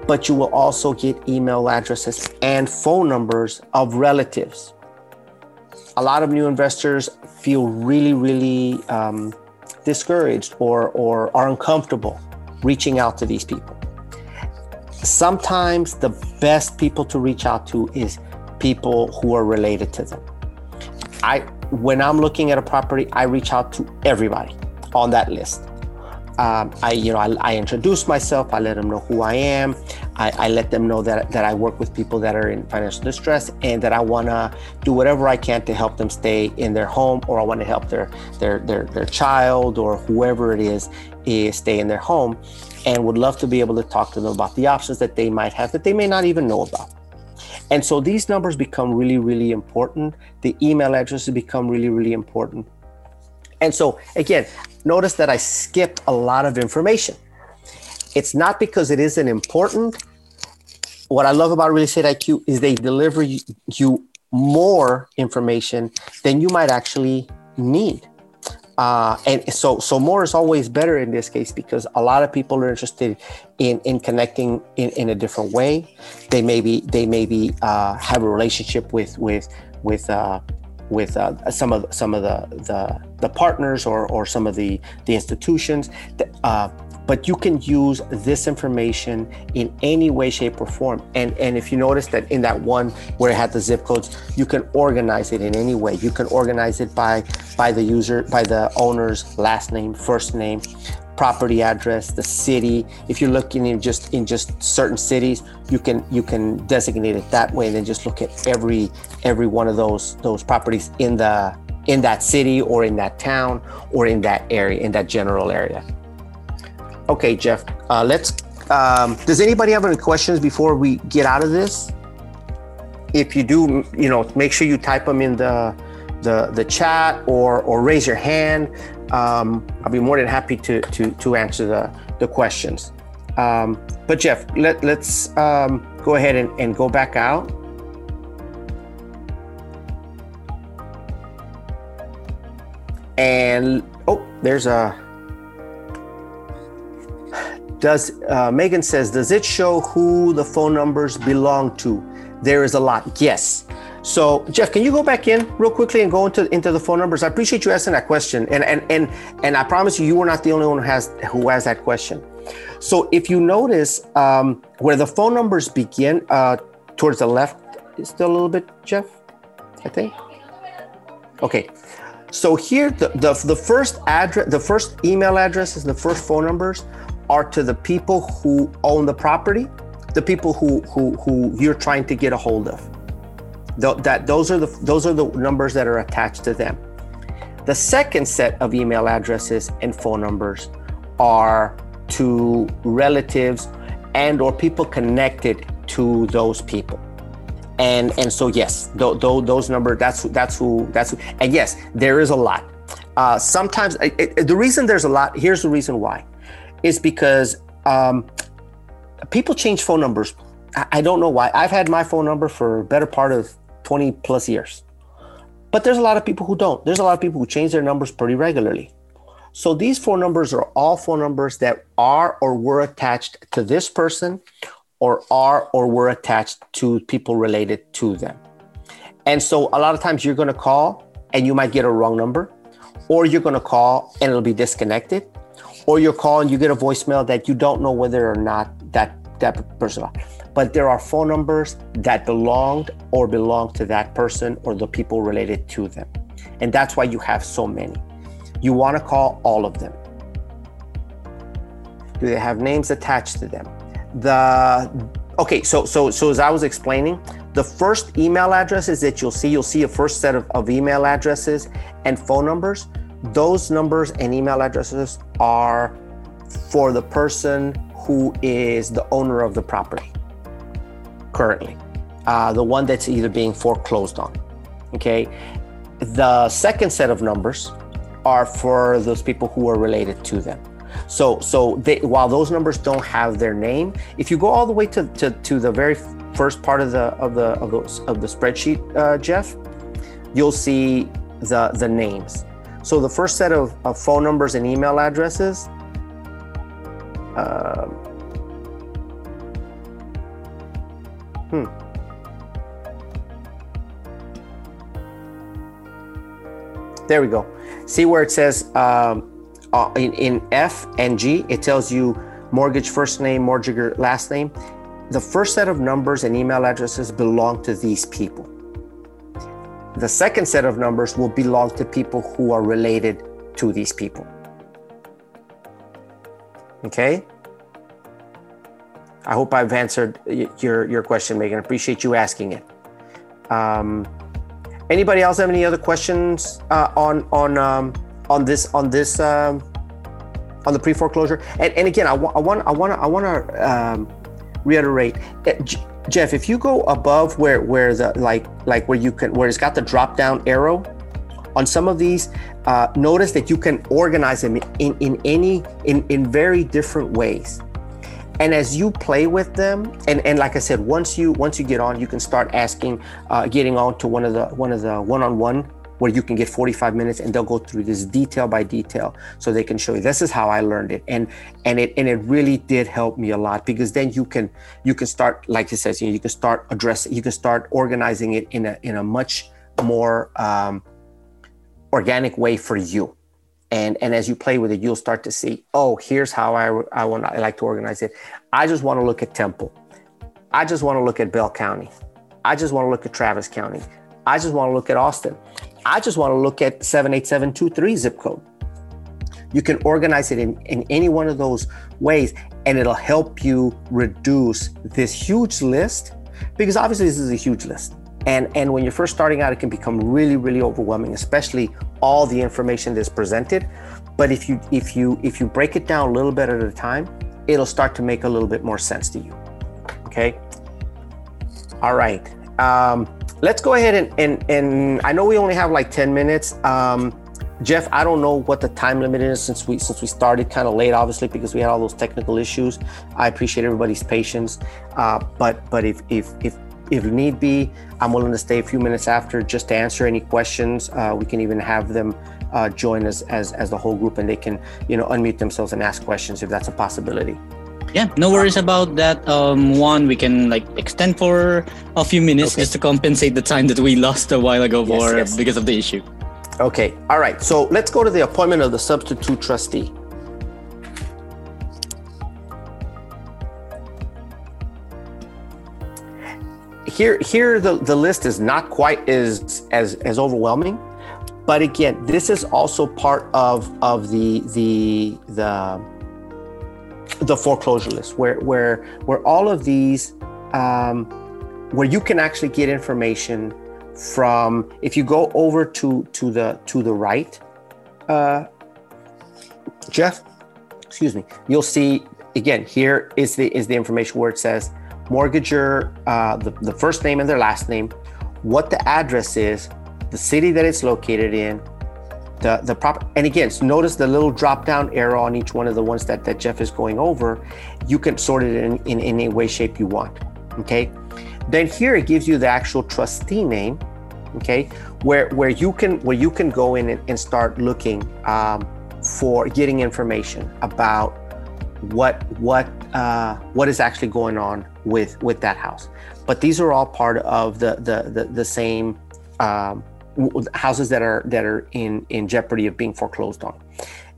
but you will also get email addresses and phone numbers of relatives. A lot of new investors feel really really um, discouraged or, or are uncomfortable reaching out to these people. Sometimes the best people to reach out to is people who are related to them. I when I'm looking at a property, I reach out to everybody on that list. Um, I, you know, I, I, introduce myself. I let them know who I am. I, I, let them know that, that I work with people that are in financial distress and that I want to do whatever I can to help them stay in their home, or I want to help their their their their child or whoever it is, is stay in their home, and would love to be able to talk to them about the options that they might have that they may not even know about. And so these numbers become really, really important. The email addresses become really, really important. And so again, notice that I skipped a lot of information. It's not because it isn't important. What I love about Real Estate IQ is they deliver you more information than you might actually need. Uh, and so, so more is always better in this case because a lot of people are interested in in connecting in, in a different way. They maybe they maybe uh, have a relationship with with with uh, with uh, some of some of the, the, the partners or, or some of the the institutions. That, uh, but you can use this information in any way, shape, or form. And and if you notice that in that one where it had the zip codes, you can organize it in any way. You can organize it by by the user, by the owner's last name, first name, property address, the city. If you're looking in just in just certain cities, you can you can designate it that way, and then just look at every every one of those those properties in the in that city or in that town or in that area in that general area. Okay, Jeff, uh, let's. Um, does anybody have any questions before we get out of this? If you do, you know, make sure you type them in the the the chat or or raise your hand um, I'll be more than happy to to to answer the the questions. Um, but Jeff, let let's um, go ahead and, and go back out. And Oh, there's a. Does uh, Megan says, does it show who the phone numbers belong to? There is a lot. Yes. So Jeff, can you go back in real quickly and go into into the phone numbers? I appreciate you asking that question, and and and and I promise you, you are not the only one who has who has that question. So if you notice um, where the phone numbers begin uh, towards the left, is still a little bit, Jeff. I think. Okay. So here, the, the, the first address, the first email addresses, the first phone numbers are to the people who own the property, the people who who, who you're trying to get a hold of. Th- that those are the those are the numbers that are attached to them. The second set of email addresses and phone numbers are to relatives and or people connected to those people. And and so yes th- th- those number that's that's who that's who and yes there is a lot. Uh, sometimes it, it, the reason there's a lot here's the reason why is because um, people change phone numbers. I, don't know why. I've had my phone number for better part of 20 plus years but there's a lot of people who don't there's a lot of people who change their numbers pretty regularly so these phone numbers are all phone numbers that are or were attached to this person or are or were attached to people related to them. And so a lot of times you're going to call and you might get a wrong number, or you're going to call and it'll be disconnected, or you're calling, you get a voicemail that you don't know whether or not that that person. But there are phone numbers that belonged or belong to that person or the people related to them. And that's why you have so many. You want to call all of them. Do they have names attached to them? the okay so so so as i was explaining the first email addresses that you'll see you'll see a first set of, of email addresses and phone numbers those numbers and email addresses are for the person who is the owner of the property currently uh, the one that's either being foreclosed on okay the second set of numbers are for those people who are related to them so, so they, while those numbers don't have their name, if you go all the way to, to, to the very first part of the of the of the, of the spreadsheet, uh, Jeff, you'll see the the names. So the first set of, of phone numbers and email addresses. Uh, hmm. There we go. See where it says um, uh, in, in F and G, it tells you mortgage first name, mortgager last name. The first set of numbers and email addresses belong to these people. The second set of numbers will belong to people who are related to these people. Okay? I hope I've answered your, your question, Megan. I appreciate you asking it. Um, anybody else have any other questions uh, on on um, on this on this um, on the pre foreclosure. And, and again, I, want I want I want to um, reiterate, uh, Jeff. If you go above where where the like like where you can where it's got the drop down arrow on some of these, uh, notice that you can organize them in in any in in very different ways. And as you play with them, and, and like I said, once you once you get on, you can start asking, uh, getting on to one of the one of the one-on-one where you can get 45 minutes and they'll go through this detail by detail so they can show you this is how I learned it. And and it and it really did help me a lot because then you can you can start like it says you know you can start addressing you can start organizing it in a in a much more um, organic way for you and and as you play with it you'll start to see oh here's how I I want I like to organize it. I just want to look at Temple. I just want to look at Bell County. I just want to look at Travis County. I just want to look at Austin. I just want to look at 78723 zip code. You can organize it in, in any one of those ways, and it'll help you reduce this huge list because obviously this is a huge list. And, and when you're first starting out, it can become really, really overwhelming, especially all the information that's presented. But if you if you if you break it down a little bit at a time, it'll start to make a little bit more sense to you. Okay. All right. Um, let's go ahead and, and, and I know we only have like 10 minutes. Um, Jeff, I don't know what the time limit is since we since we started kind of late, obviously because we had all those technical issues. I appreciate everybody's patience, uh, but but if if if if need be, I'm willing to stay a few minutes after just to answer any questions. Uh, we can even have them uh, join us as as the whole group, and they can you know unmute themselves and ask questions if that's a possibility. Yeah, no worries about that. Um, one, we can like extend for a few minutes Okay. just to compensate the time that we lost a while ago Yes, for yes. because of the issue. Okay, all right. So let's go to the appointment of the substitute trustee. Here, here the, the list is not quite as as as overwhelming, but again, this is also part of of the the the the foreclosure list where where where all of these um, where you can actually get information from if you go over to to the to the right uh jeff excuse me you'll see again here is the is the information where it says mortgager uh the, the first name and their last name what the address is the city that it's located in the the proper and again so notice the little drop down arrow on each one of the ones that that jeff is going over. You can sort it in in any way shape you want okay? Then here it gives you the actual trustee name okay? Where where you can where you can go in and, and start looking um, for getting information about what what uh, what is actually going on with with that house. But these are all part of the the the, the same um, houses that are that are in in jeopardy of being foreclosed on.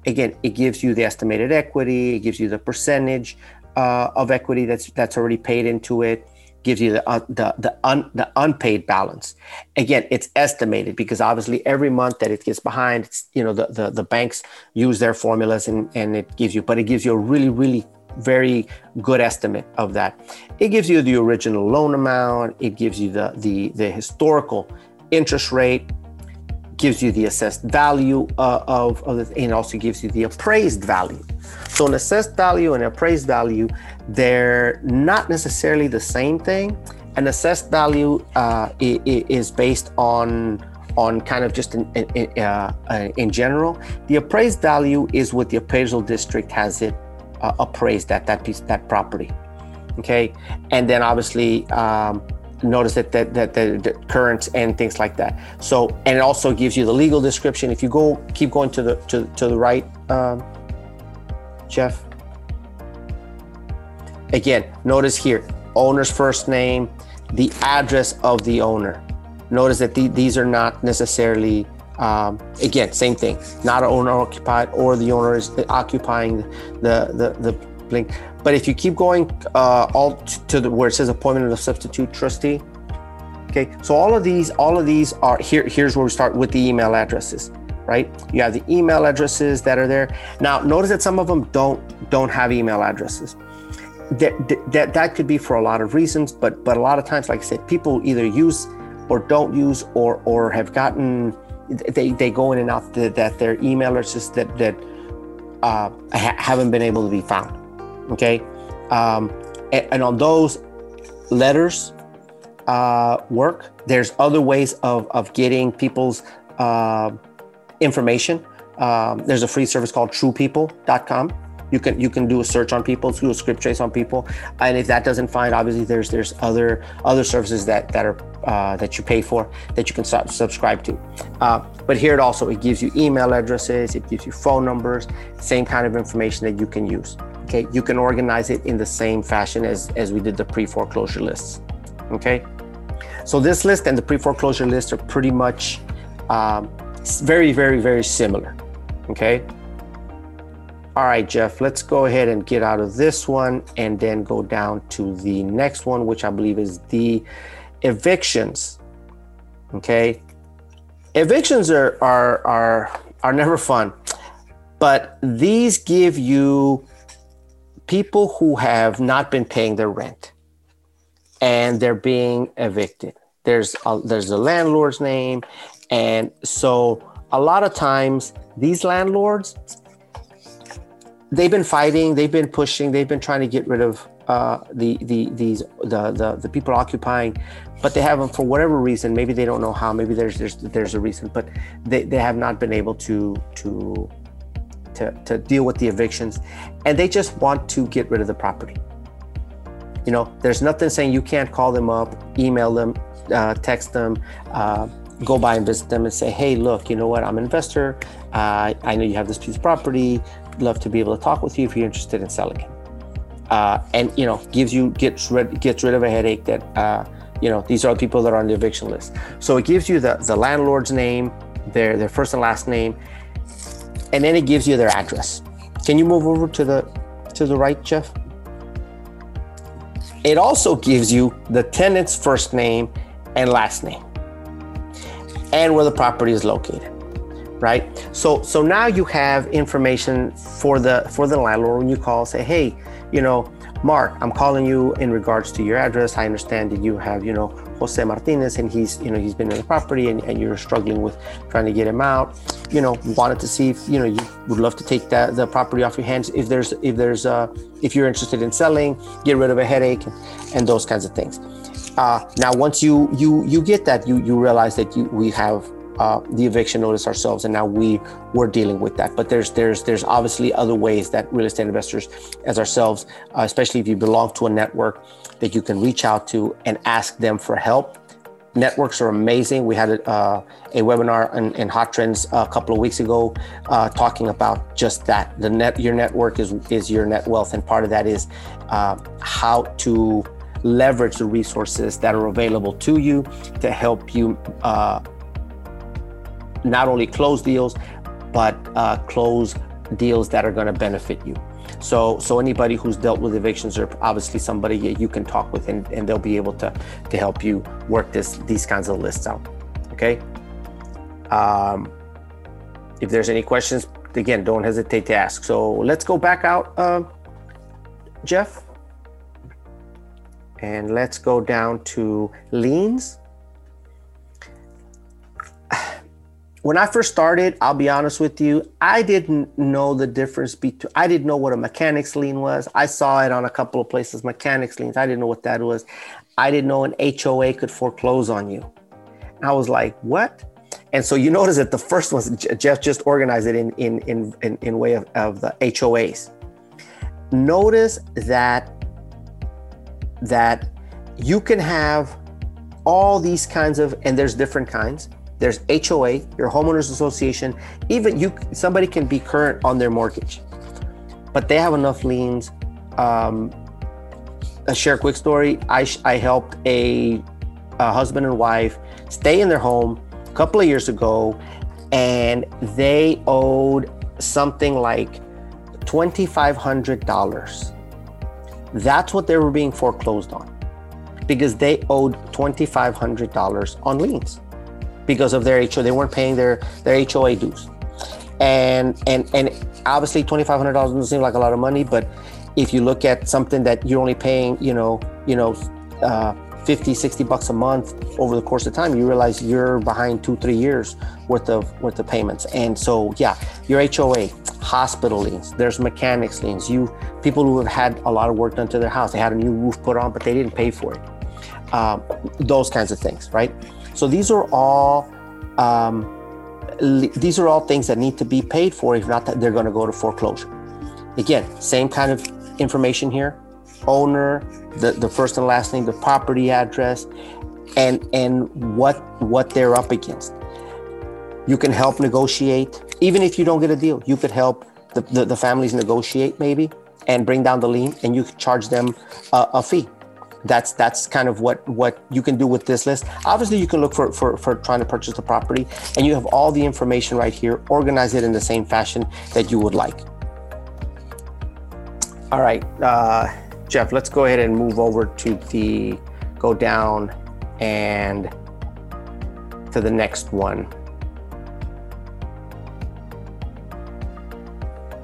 Again it gives you the estimated equity it gives you the percentage uh, of equity that's that's already paid into it gives you the uh, the the, un, the unpaid balance. Again it's estimated because obviously every month that it gets behind you know the, the the banks use their formulas and and it gives you but it gives you a really really very good estimate of that it gives you the original loan amount it gives you the the the historical interest rate gives you the assessed value uh, of, of the, and also gives you the appraised value. So an assessed value and appraised value, they're not necessarily the same thing. An assessed value uh, is based on on kind of just in, in, uh, in general. The appraised value is what the appraisal district has it uh, appraised at that piece that property. Okay, and then obviously um, notice that that, that the, the current and things like that. So and it also gives you the legal description. If you go keep going to the to, to the right, um, Jeff. Again, notice here owner's first name, the address of the owner. Notice that the, these are not necessarily. Um, again, same thing. Not owner occupied, or the owner is occupying the the the link. But if you keep going uh, all to the where it says appointment of substitute trustee, okay. So all of these, all of these are here. Here's where we start with the email addresses, right? You have the email addresses that are there. Now, notice that some of them don't don't have email addresses. That that that could be for a lot of reasons, but but a lot of times, like I said, people either use or don't use or or have gotten they they go in and out that, that their email addresses that that uh, ha- haven't been able to be found okay? Um, and, and on those letters uh, work there's other ways of, of getting people's uh, information. Um, there's a free service called truepeople.com you can you can do a search on people do a skip trace on people. And if that doesn't find obviously there's there's other other services that that are uh, that you pay for that you can sub- subscribe to. Uh, but here it also it gives you email addresses it gives you phone numbers same kind of information that you can use. Okay you can organize it in the same fashion as as we did the pre-foreclosure lists. Okay? So this list and the pre-foreclosure list are pretty much um, very very very similar. Okay all right, Jeff, let's go ahead and get out of this one and then go down to the next one, which I believe is the evictions. Okay. Evictions are are are are never fun. But these give you people who have not been paying their rent and they're being evicted. There's a, there's the landlord's name and so a lot of times these landlords they've been fighting, they've been pushing, they've been trying to get rid of uh, the the these the, the the people occupying, but they haven't for whatever reason. Maybe they don't know how. Maybe there's there's there's a reason, but they, they have not been able to to to to deal with the evictions, and they just want to get rid of the property. You know, there's nothing saying you can't call them up, email them, uh, text them, uh, go by and visit them and say, hey, look, you know what? I'm an investor. Uh, I know you have this piece of property. Love to be able to talk with you if you're interested in selling it. Uh, and you know, gives you gets rid gets rid of a headache that uh, you know these are the people that are on the eviction list. So it gives you the the landlord's name, their their first and last name, and then it gives you their address. Can you move over to the to the right, Jeff? It also gives you the tenant's first name and last name and where the property is located right? So so now you have information for the for the landlord when you call say hey you know mark i'm calling you in regards to your address. I understand that you have you know jose martinez and he's you know he's been in the property and, and you're struggling with trying to get him out. You know wanted to see if you know you would love to take that the property off your hands. If there's if there's uh if you're interested in selling get rid of a headache and, and those kinds of things. Uh, now, once you you you get that, you you realize that you we have uh, the eviction notice ourselves, and now we we're dealing with that. But there's there's there's obviously other ways that real estate investors, as ourselves, uh, especially if you belong to a network, that you can reach out to and ask them for help. Networks are amazing. We had a, uh, a webinar in, in, Hot Trends a couple of weeks ago, uh, talking about just that. The net, your network is is your net wealth, and part of that is uh, how to leverage the resources that are available to you to help you uh, not only close deals, but uh, close deals that are going to benefit you. So, so anybody who's dealt with evictions are obviously somebody you can talk with, and, and they'll be able to to help you work this these kinds of lists out. Okay. Um, if there's any questions, again, don't hesitate to ask. So let's go back out, uh, Jeff. And let's go down to liens. When I first started, I'll be honest with you, I didn't know the difference between, I didn't know what a mechanics lien was. I saw it on a couple of places, mechanics liens. I didn't know what that was. I didn't know an HOA could foreclose on you. I was like, what? And so you notice that the first one, Jeff just organized it in, in, in, in, in way of, of the HOAs. Notice that that you can have all these kinds of, and there's different kinds. There's HOA, your homeowners association. Even you, somebody can be current on their mortgage, but they have enough liens. Um, share a quick story. I, I helped a, a husband and wife stay in their home a couple of years ago, and they owed something like $2,500 that's what they were being foreclosed on because they owed $2,500 on liens because of their HOA. They weren't paying their, their HOA dues. And, and, and obviously $2,500 doesn't seem like a lot of money, but if you look at something that you're only paying, you know, you know, uh, 50, 60 bucks a month over the course of time, you realize you're behind two, three years worth of worth of payments. And so, yeah, your HOA, hospital liens, there's mechanics liens. You people who have had a lot of work done to their house, they had a new roof put on, but they didn't pay for it. Um, those kinds of things, right? So these are all um, these are all things that need to be paid for. If not, they're going to go to foreclosure. Again, same kind of information here owner, the, the first and last name, the property address, and and what what they're up against. You can help negotiate, even if you don't get a deal. You could help the, the, the families negotiate maybe and bring down the lien, and you charge them a, a fee that's that's kind of what what you can do with this list obviously you can look for, for for trying to purchase the property and you have all the information right here organize it in the same fashion that you would like all right uh, Jeff, let's go ahead and move over to the go down and to the next one.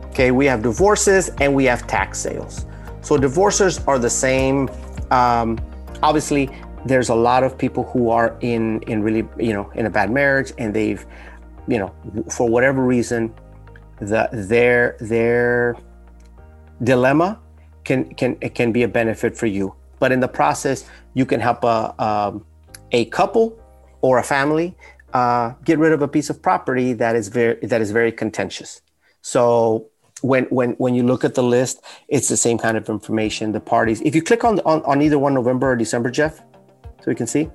Okay, we have divorces and we have tax sales. So divorces are the same. Um, obviously, there's a lot of people who are in in really you know in a bad marriage and they've you know for whatever reason the their their dilemma can can it can be a benefit for you. But in the process, you can help a um, a couple or a family uh, get rid of a piece of property that is very that is very contentious. So when when when you look at the list, it's the same kind of information. The parties. If you click on on, on either one November or December, Jeff, so we can see.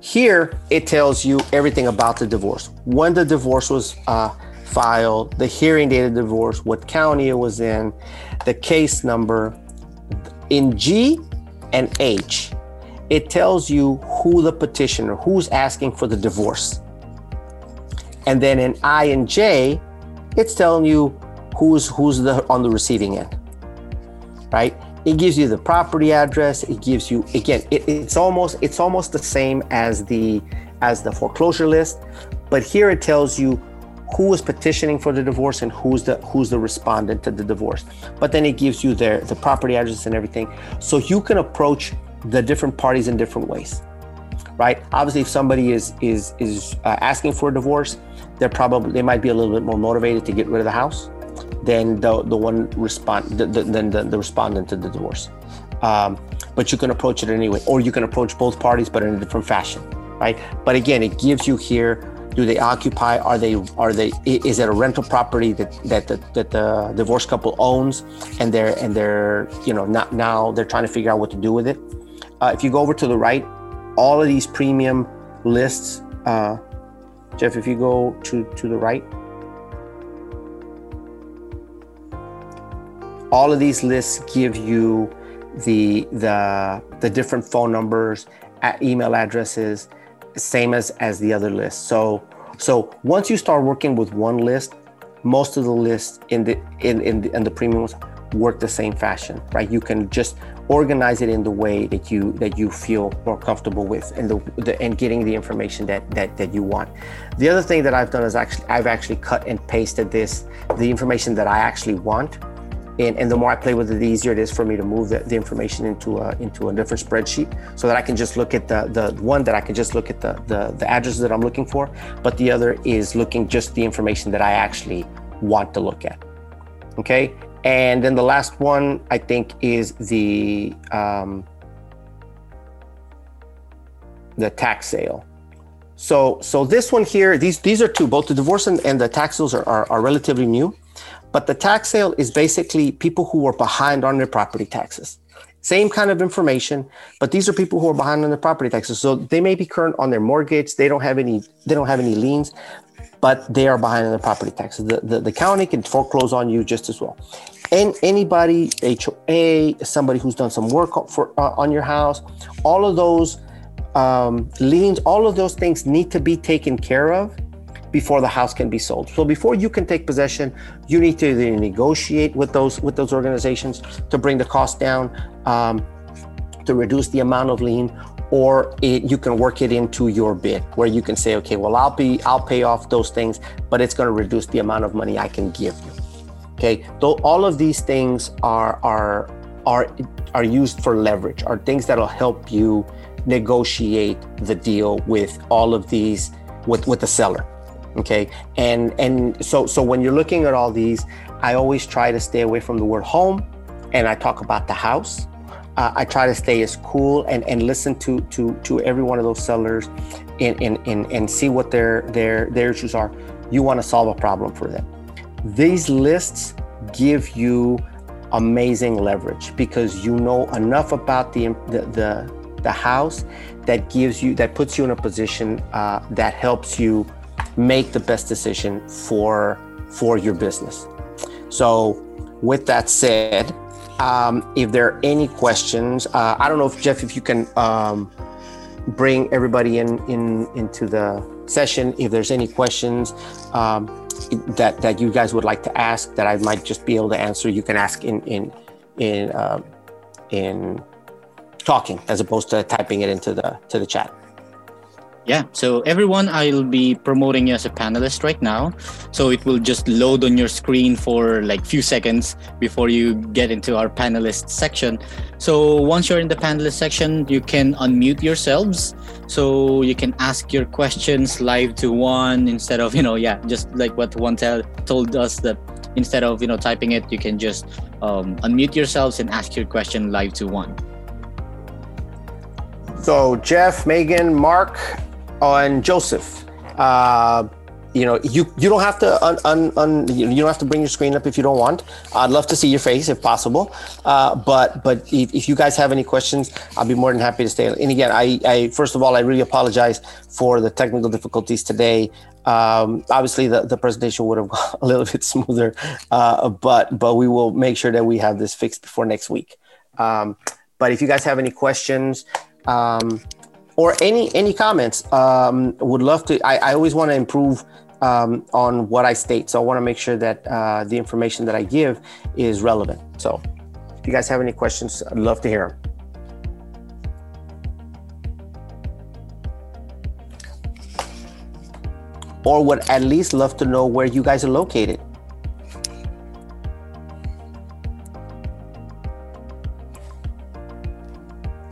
Here it tells you everything about the divorce. When the divorce was uh, filed, the hearing date of divorce, what county it was in, the case number. In G and H, it tells you who the petitioner, who's asking for the divorce. And then in I and J, it's telling you who's who's the on the receiving end. Right? It gives you the property address. It gives you again. It, it's almost it's almost the same as the as the foreclosure list, but here it tells you who is petitioning for the divorce and who's the who's the respondent to the divorce. But then it gives you their the property address and everything, so you can approach the different parties in different ways right? Obviously if somebody is is is uh, asking for a divorce they're probably they might be a little bit more motivated to get rid of the house than the the one respond than the, the respondent to the divorce. Um, but you can approach it anyway or you can approach both parties but in a different fashion right? But again it gives you here do they occupy are they are they is it a rental property that that the, that the divorced couple owns and they're and they're you know not now they're trying to figure out what to do with it? Uh, if you go over to the right, all of these premium lists, uh, Jeff, if you go to, to the right, all of these lists give you the the the different phone numbers, email addresses, same as as the other lists. So so once you start working with one list, most of the lists in the in in the, in the premiums work the same fashion, right? You can just organize it in the way that you that you feel more comfortable with and the, the, and getting the information that, that that you want. The other thing that i've done is actually i've actually cut and pasted this the information that i actually want. And, and the more i play with it the easier it is for me to move the, the information into a into a different spreadsheet so that i can just look at the the one that i can just look at the the, the addresses that i'm looking for but the other is looking just the information that i actually want to look at. Okay and then the last one, I think, is the um, the tax sale. So, so this one here, these these are two, both the divorce and, and the tax sales are, are, are relatively new, but the tax sale is basically people who are behind on their property taxes. Same kind of information, but these are people who are behind on their property taxes. So they may be current on their mortgage. They don't have any. They don't have any liens, but they are behind on the property taxes. The, the, the county can foreclose on you just as well. And anybody, HOA, somebody who's done some work for uh, on your house, all of those um, liens, all of those things need to be taken care of before the house can be sold. So before you can take possession, you need to either negotiate with those with those organizations to bring the cost down, um, to reduce the amount of lien, or it, you can work it into your bid where you can say okay well i'll be i'll pay off those things but it's going to reduce the amount of money i can give you. Okay though all of these things are are are are used for leverage are things that'll help you negotiate the deal with all of these with with the seller. Okay and and so so when you're looking at all these i always try to stay away from the word home and i talk about the house uh, I try to stay as cool and, and listen to, to, to every one of those sellers and, and, and, and see what their, their, their issues are. You want to solve a problem for them. These lists give you amazing leverage because you know enough about the, the, the, the house that gives you, that puts you in a position uh, that helps you make the best decision for, for your business. So with that said, um, if there are any questions, uh, I don't know if Jeff, if you can um, bring everybody in, in into the session. If there's any questions um, that that you guys would like to ask that I might just be able to answer, you can ask in in in uh, in talking as opposed to typing it into the to the chat. Yeah, so everyone, I'll be promoting you as a panelist right now. So it will just load on your screen for like few seconds before you get into our panelist section. So once you're in the panelist section, you can unmute yourselves. So you can ask your questions live to Juan instead of, you know, yeah, just like what Juan tell, told us that instead of, you know, typing it, you can just um, unmute yourselves and ask your question live to Juan. So Jeff, Megan, Mark, and Joseph. Uh, you know, you you don't have to un, un, un, you don't have to bring your screen up if you don't want. I'd love to see your face if possible. Uh, but but if, if you guys have any questions, I'll be more than happy to stay. And again, I, I first of all, I really apologize for the technical difficulties today. Um, obviously, the, the presentation would have [LAUGHS] gone a little bit smoother, uh, but but we will make sure that we have this fixed before next week. Um, but if you guys have any questions, um, or any any comments um, would love to i, I always want to improve um, on what i state. So i want to make sure that uh, the information that i give is relevant. So if you guys have any questions i'd love to hear them or would at least love to know where you guys are located.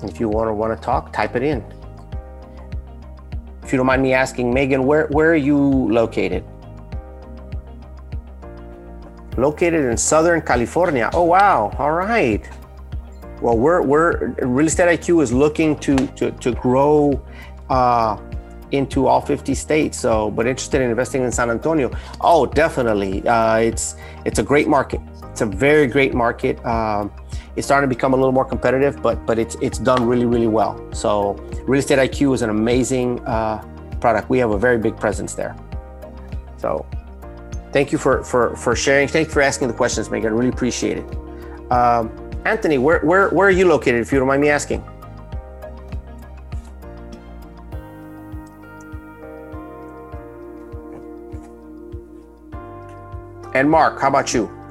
If you want to want to talk type it in if you don't mind me asking, Megan, where, where are you located? Located in Southern California. Oh, wow. All right. Well, we're, we're Real Estate IQ is looking to, to, to grow uh, into all 50 states. So, but interested in investing in San Antonio. Oh, definitely. Uh, it's, it's a great market. It's a very great market. Um, it's starting to become a little more competitive, but but it's it's done really really well. So Real Estate IQ is an amazing uh, product. We have a very big presence there. So thank you for for for sharing. Thank you for asking the questions, Megan. I really appreciate it. Um, Anthony, where where where are you located? If you don't mind me asking. And Mark, how about you?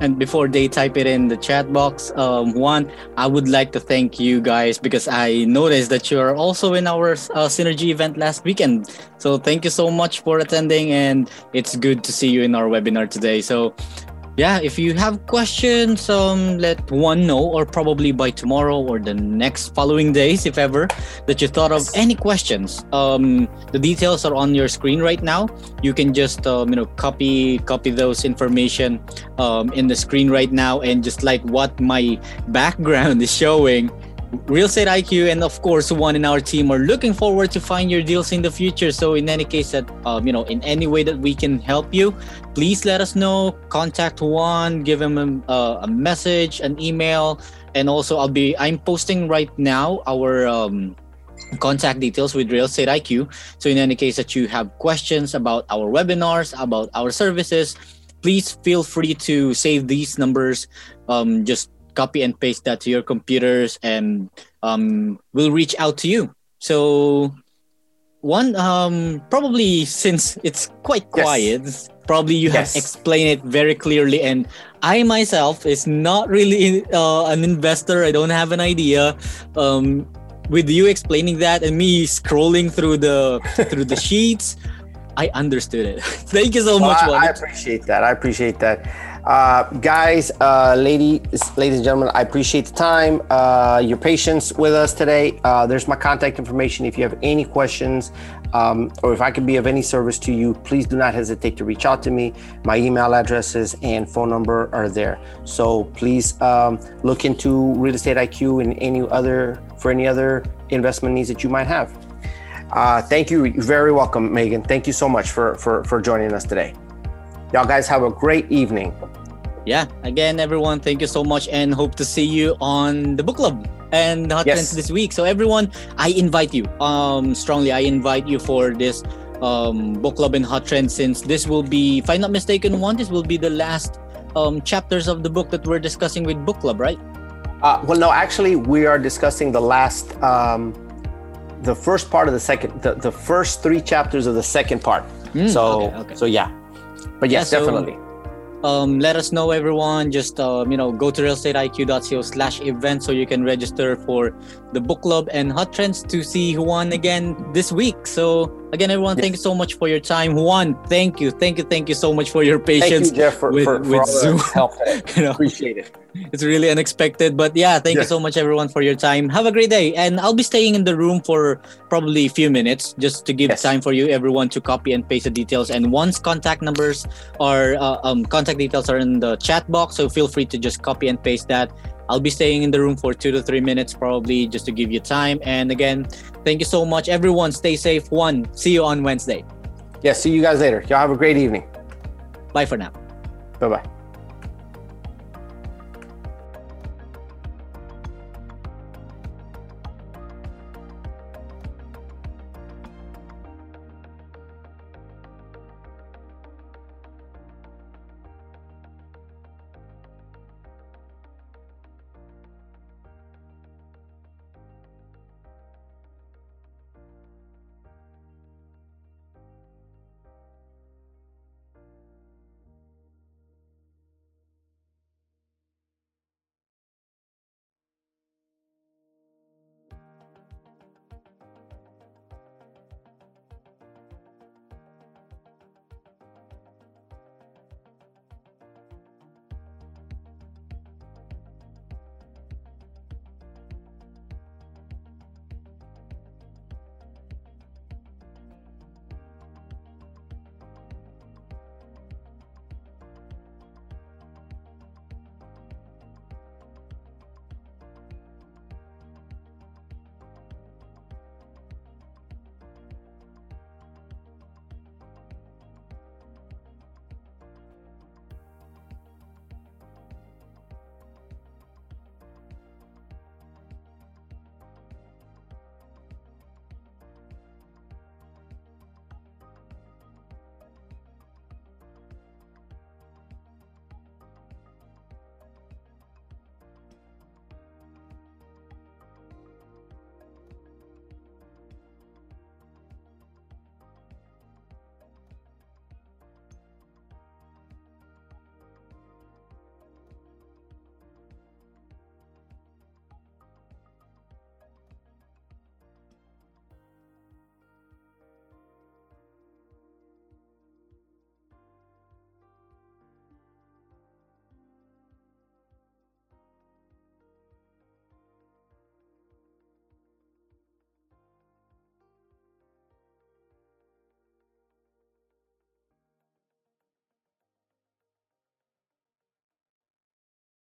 And before they type it in the chat box, um, Juan, I would like to thank you guys because I noticed that you are also in our uh, Synergy event last weekend. So thank you so much for attending, and it's good to see you in our webinar today. So yeah, if you have questions, um, let Juan know, or probably by tomorrow or the next following days, if ever, that you thought of any questions. Um, the details are on your screen right now. You can just um, you know copy copy those information um, in the screen right now, and just like what my background [LAUGHS] is showing, Real Estate IQ and of course Juan in our team are looking forward to find your deals in the future. So in any case that um, you know in any way that we can help you, please let us know. Contact Juan, give him a, uh, a message, an email, and also I'll be I'm posting right now our um, contact details with Real Estate IQ. So in any case that you have questions about our webinars, about our services, please feel free to save these numbers. Um, just copy and paste that to your computers and um, we'll reach out to you. So Juan um, probably since it's quite quiet, yes. probably you yes. have explained it very clearly and I myself is not really uh, an investor. I don't have an idea. Um, with you explaining that and me scrolling through the through the [LAUGHS] sheets, I understood it. [LAUGHS] Thank you so well, much. I, I appreciate that. I appreciate that. Uh, guys, uh, ladies, ladies and gentlemen, I appreciate the time, uh, your patience with us today. Uh, there's my contact information. If you have any questions um, or if I can be of any service to you, please do not hesitate to reach out to me. My email addresses and phone number are there. So please um, look into Real Estate IQ and any other for any other investment needs that you might have. Uh, thank you. You're very welcome, Megan. Thank you so much for, for, for joining us today. Y'all guys have a great evening yeah, again, everyone, thank you so much and hope to see you on the book club and Hot yes. Trends this week. So everyone, I invite you um strongly. I invite you for this um book club and Hot Trends since this will be, if I'm not mistaken, Juan this will be the last um chapters of the book that we're discussing with book club, right? Uh, well, no, actually, we are discussing the last, um, the first part of the second, the, the first three chapters of the second part. Mm, so, okay, okay. so yeah, but yes, yeah, so, definitely um, let us know everyone. Just um, you know go to realestateiq.co slash event so you can register for the book club and hot trends to see juan again this week. So again everyone yes. thank you so much for your time juan thank you thank you thank you so much for your patience thank you, Jeff, for, with, for, for with zoom help [LAUGHS] you know, appreciate it it's really unexpected but yeah thank yes. you so much everyone for your time have a great day and i'll be staying in the room for probably a few minutes just to give yes. time for you everyone to copy and paste the details and Juan's contact numbers are uh, um, contact details are in the chat box so feel free to just copy and paste that I'll be staying in the room for two to three minutes, probably just to give you time. And again, thank you so much, everyone. Stay safe. Juan, see you on Wednesday. Yeah, see you guys later. Y'all have a great evening. Bye for now. Bye bye.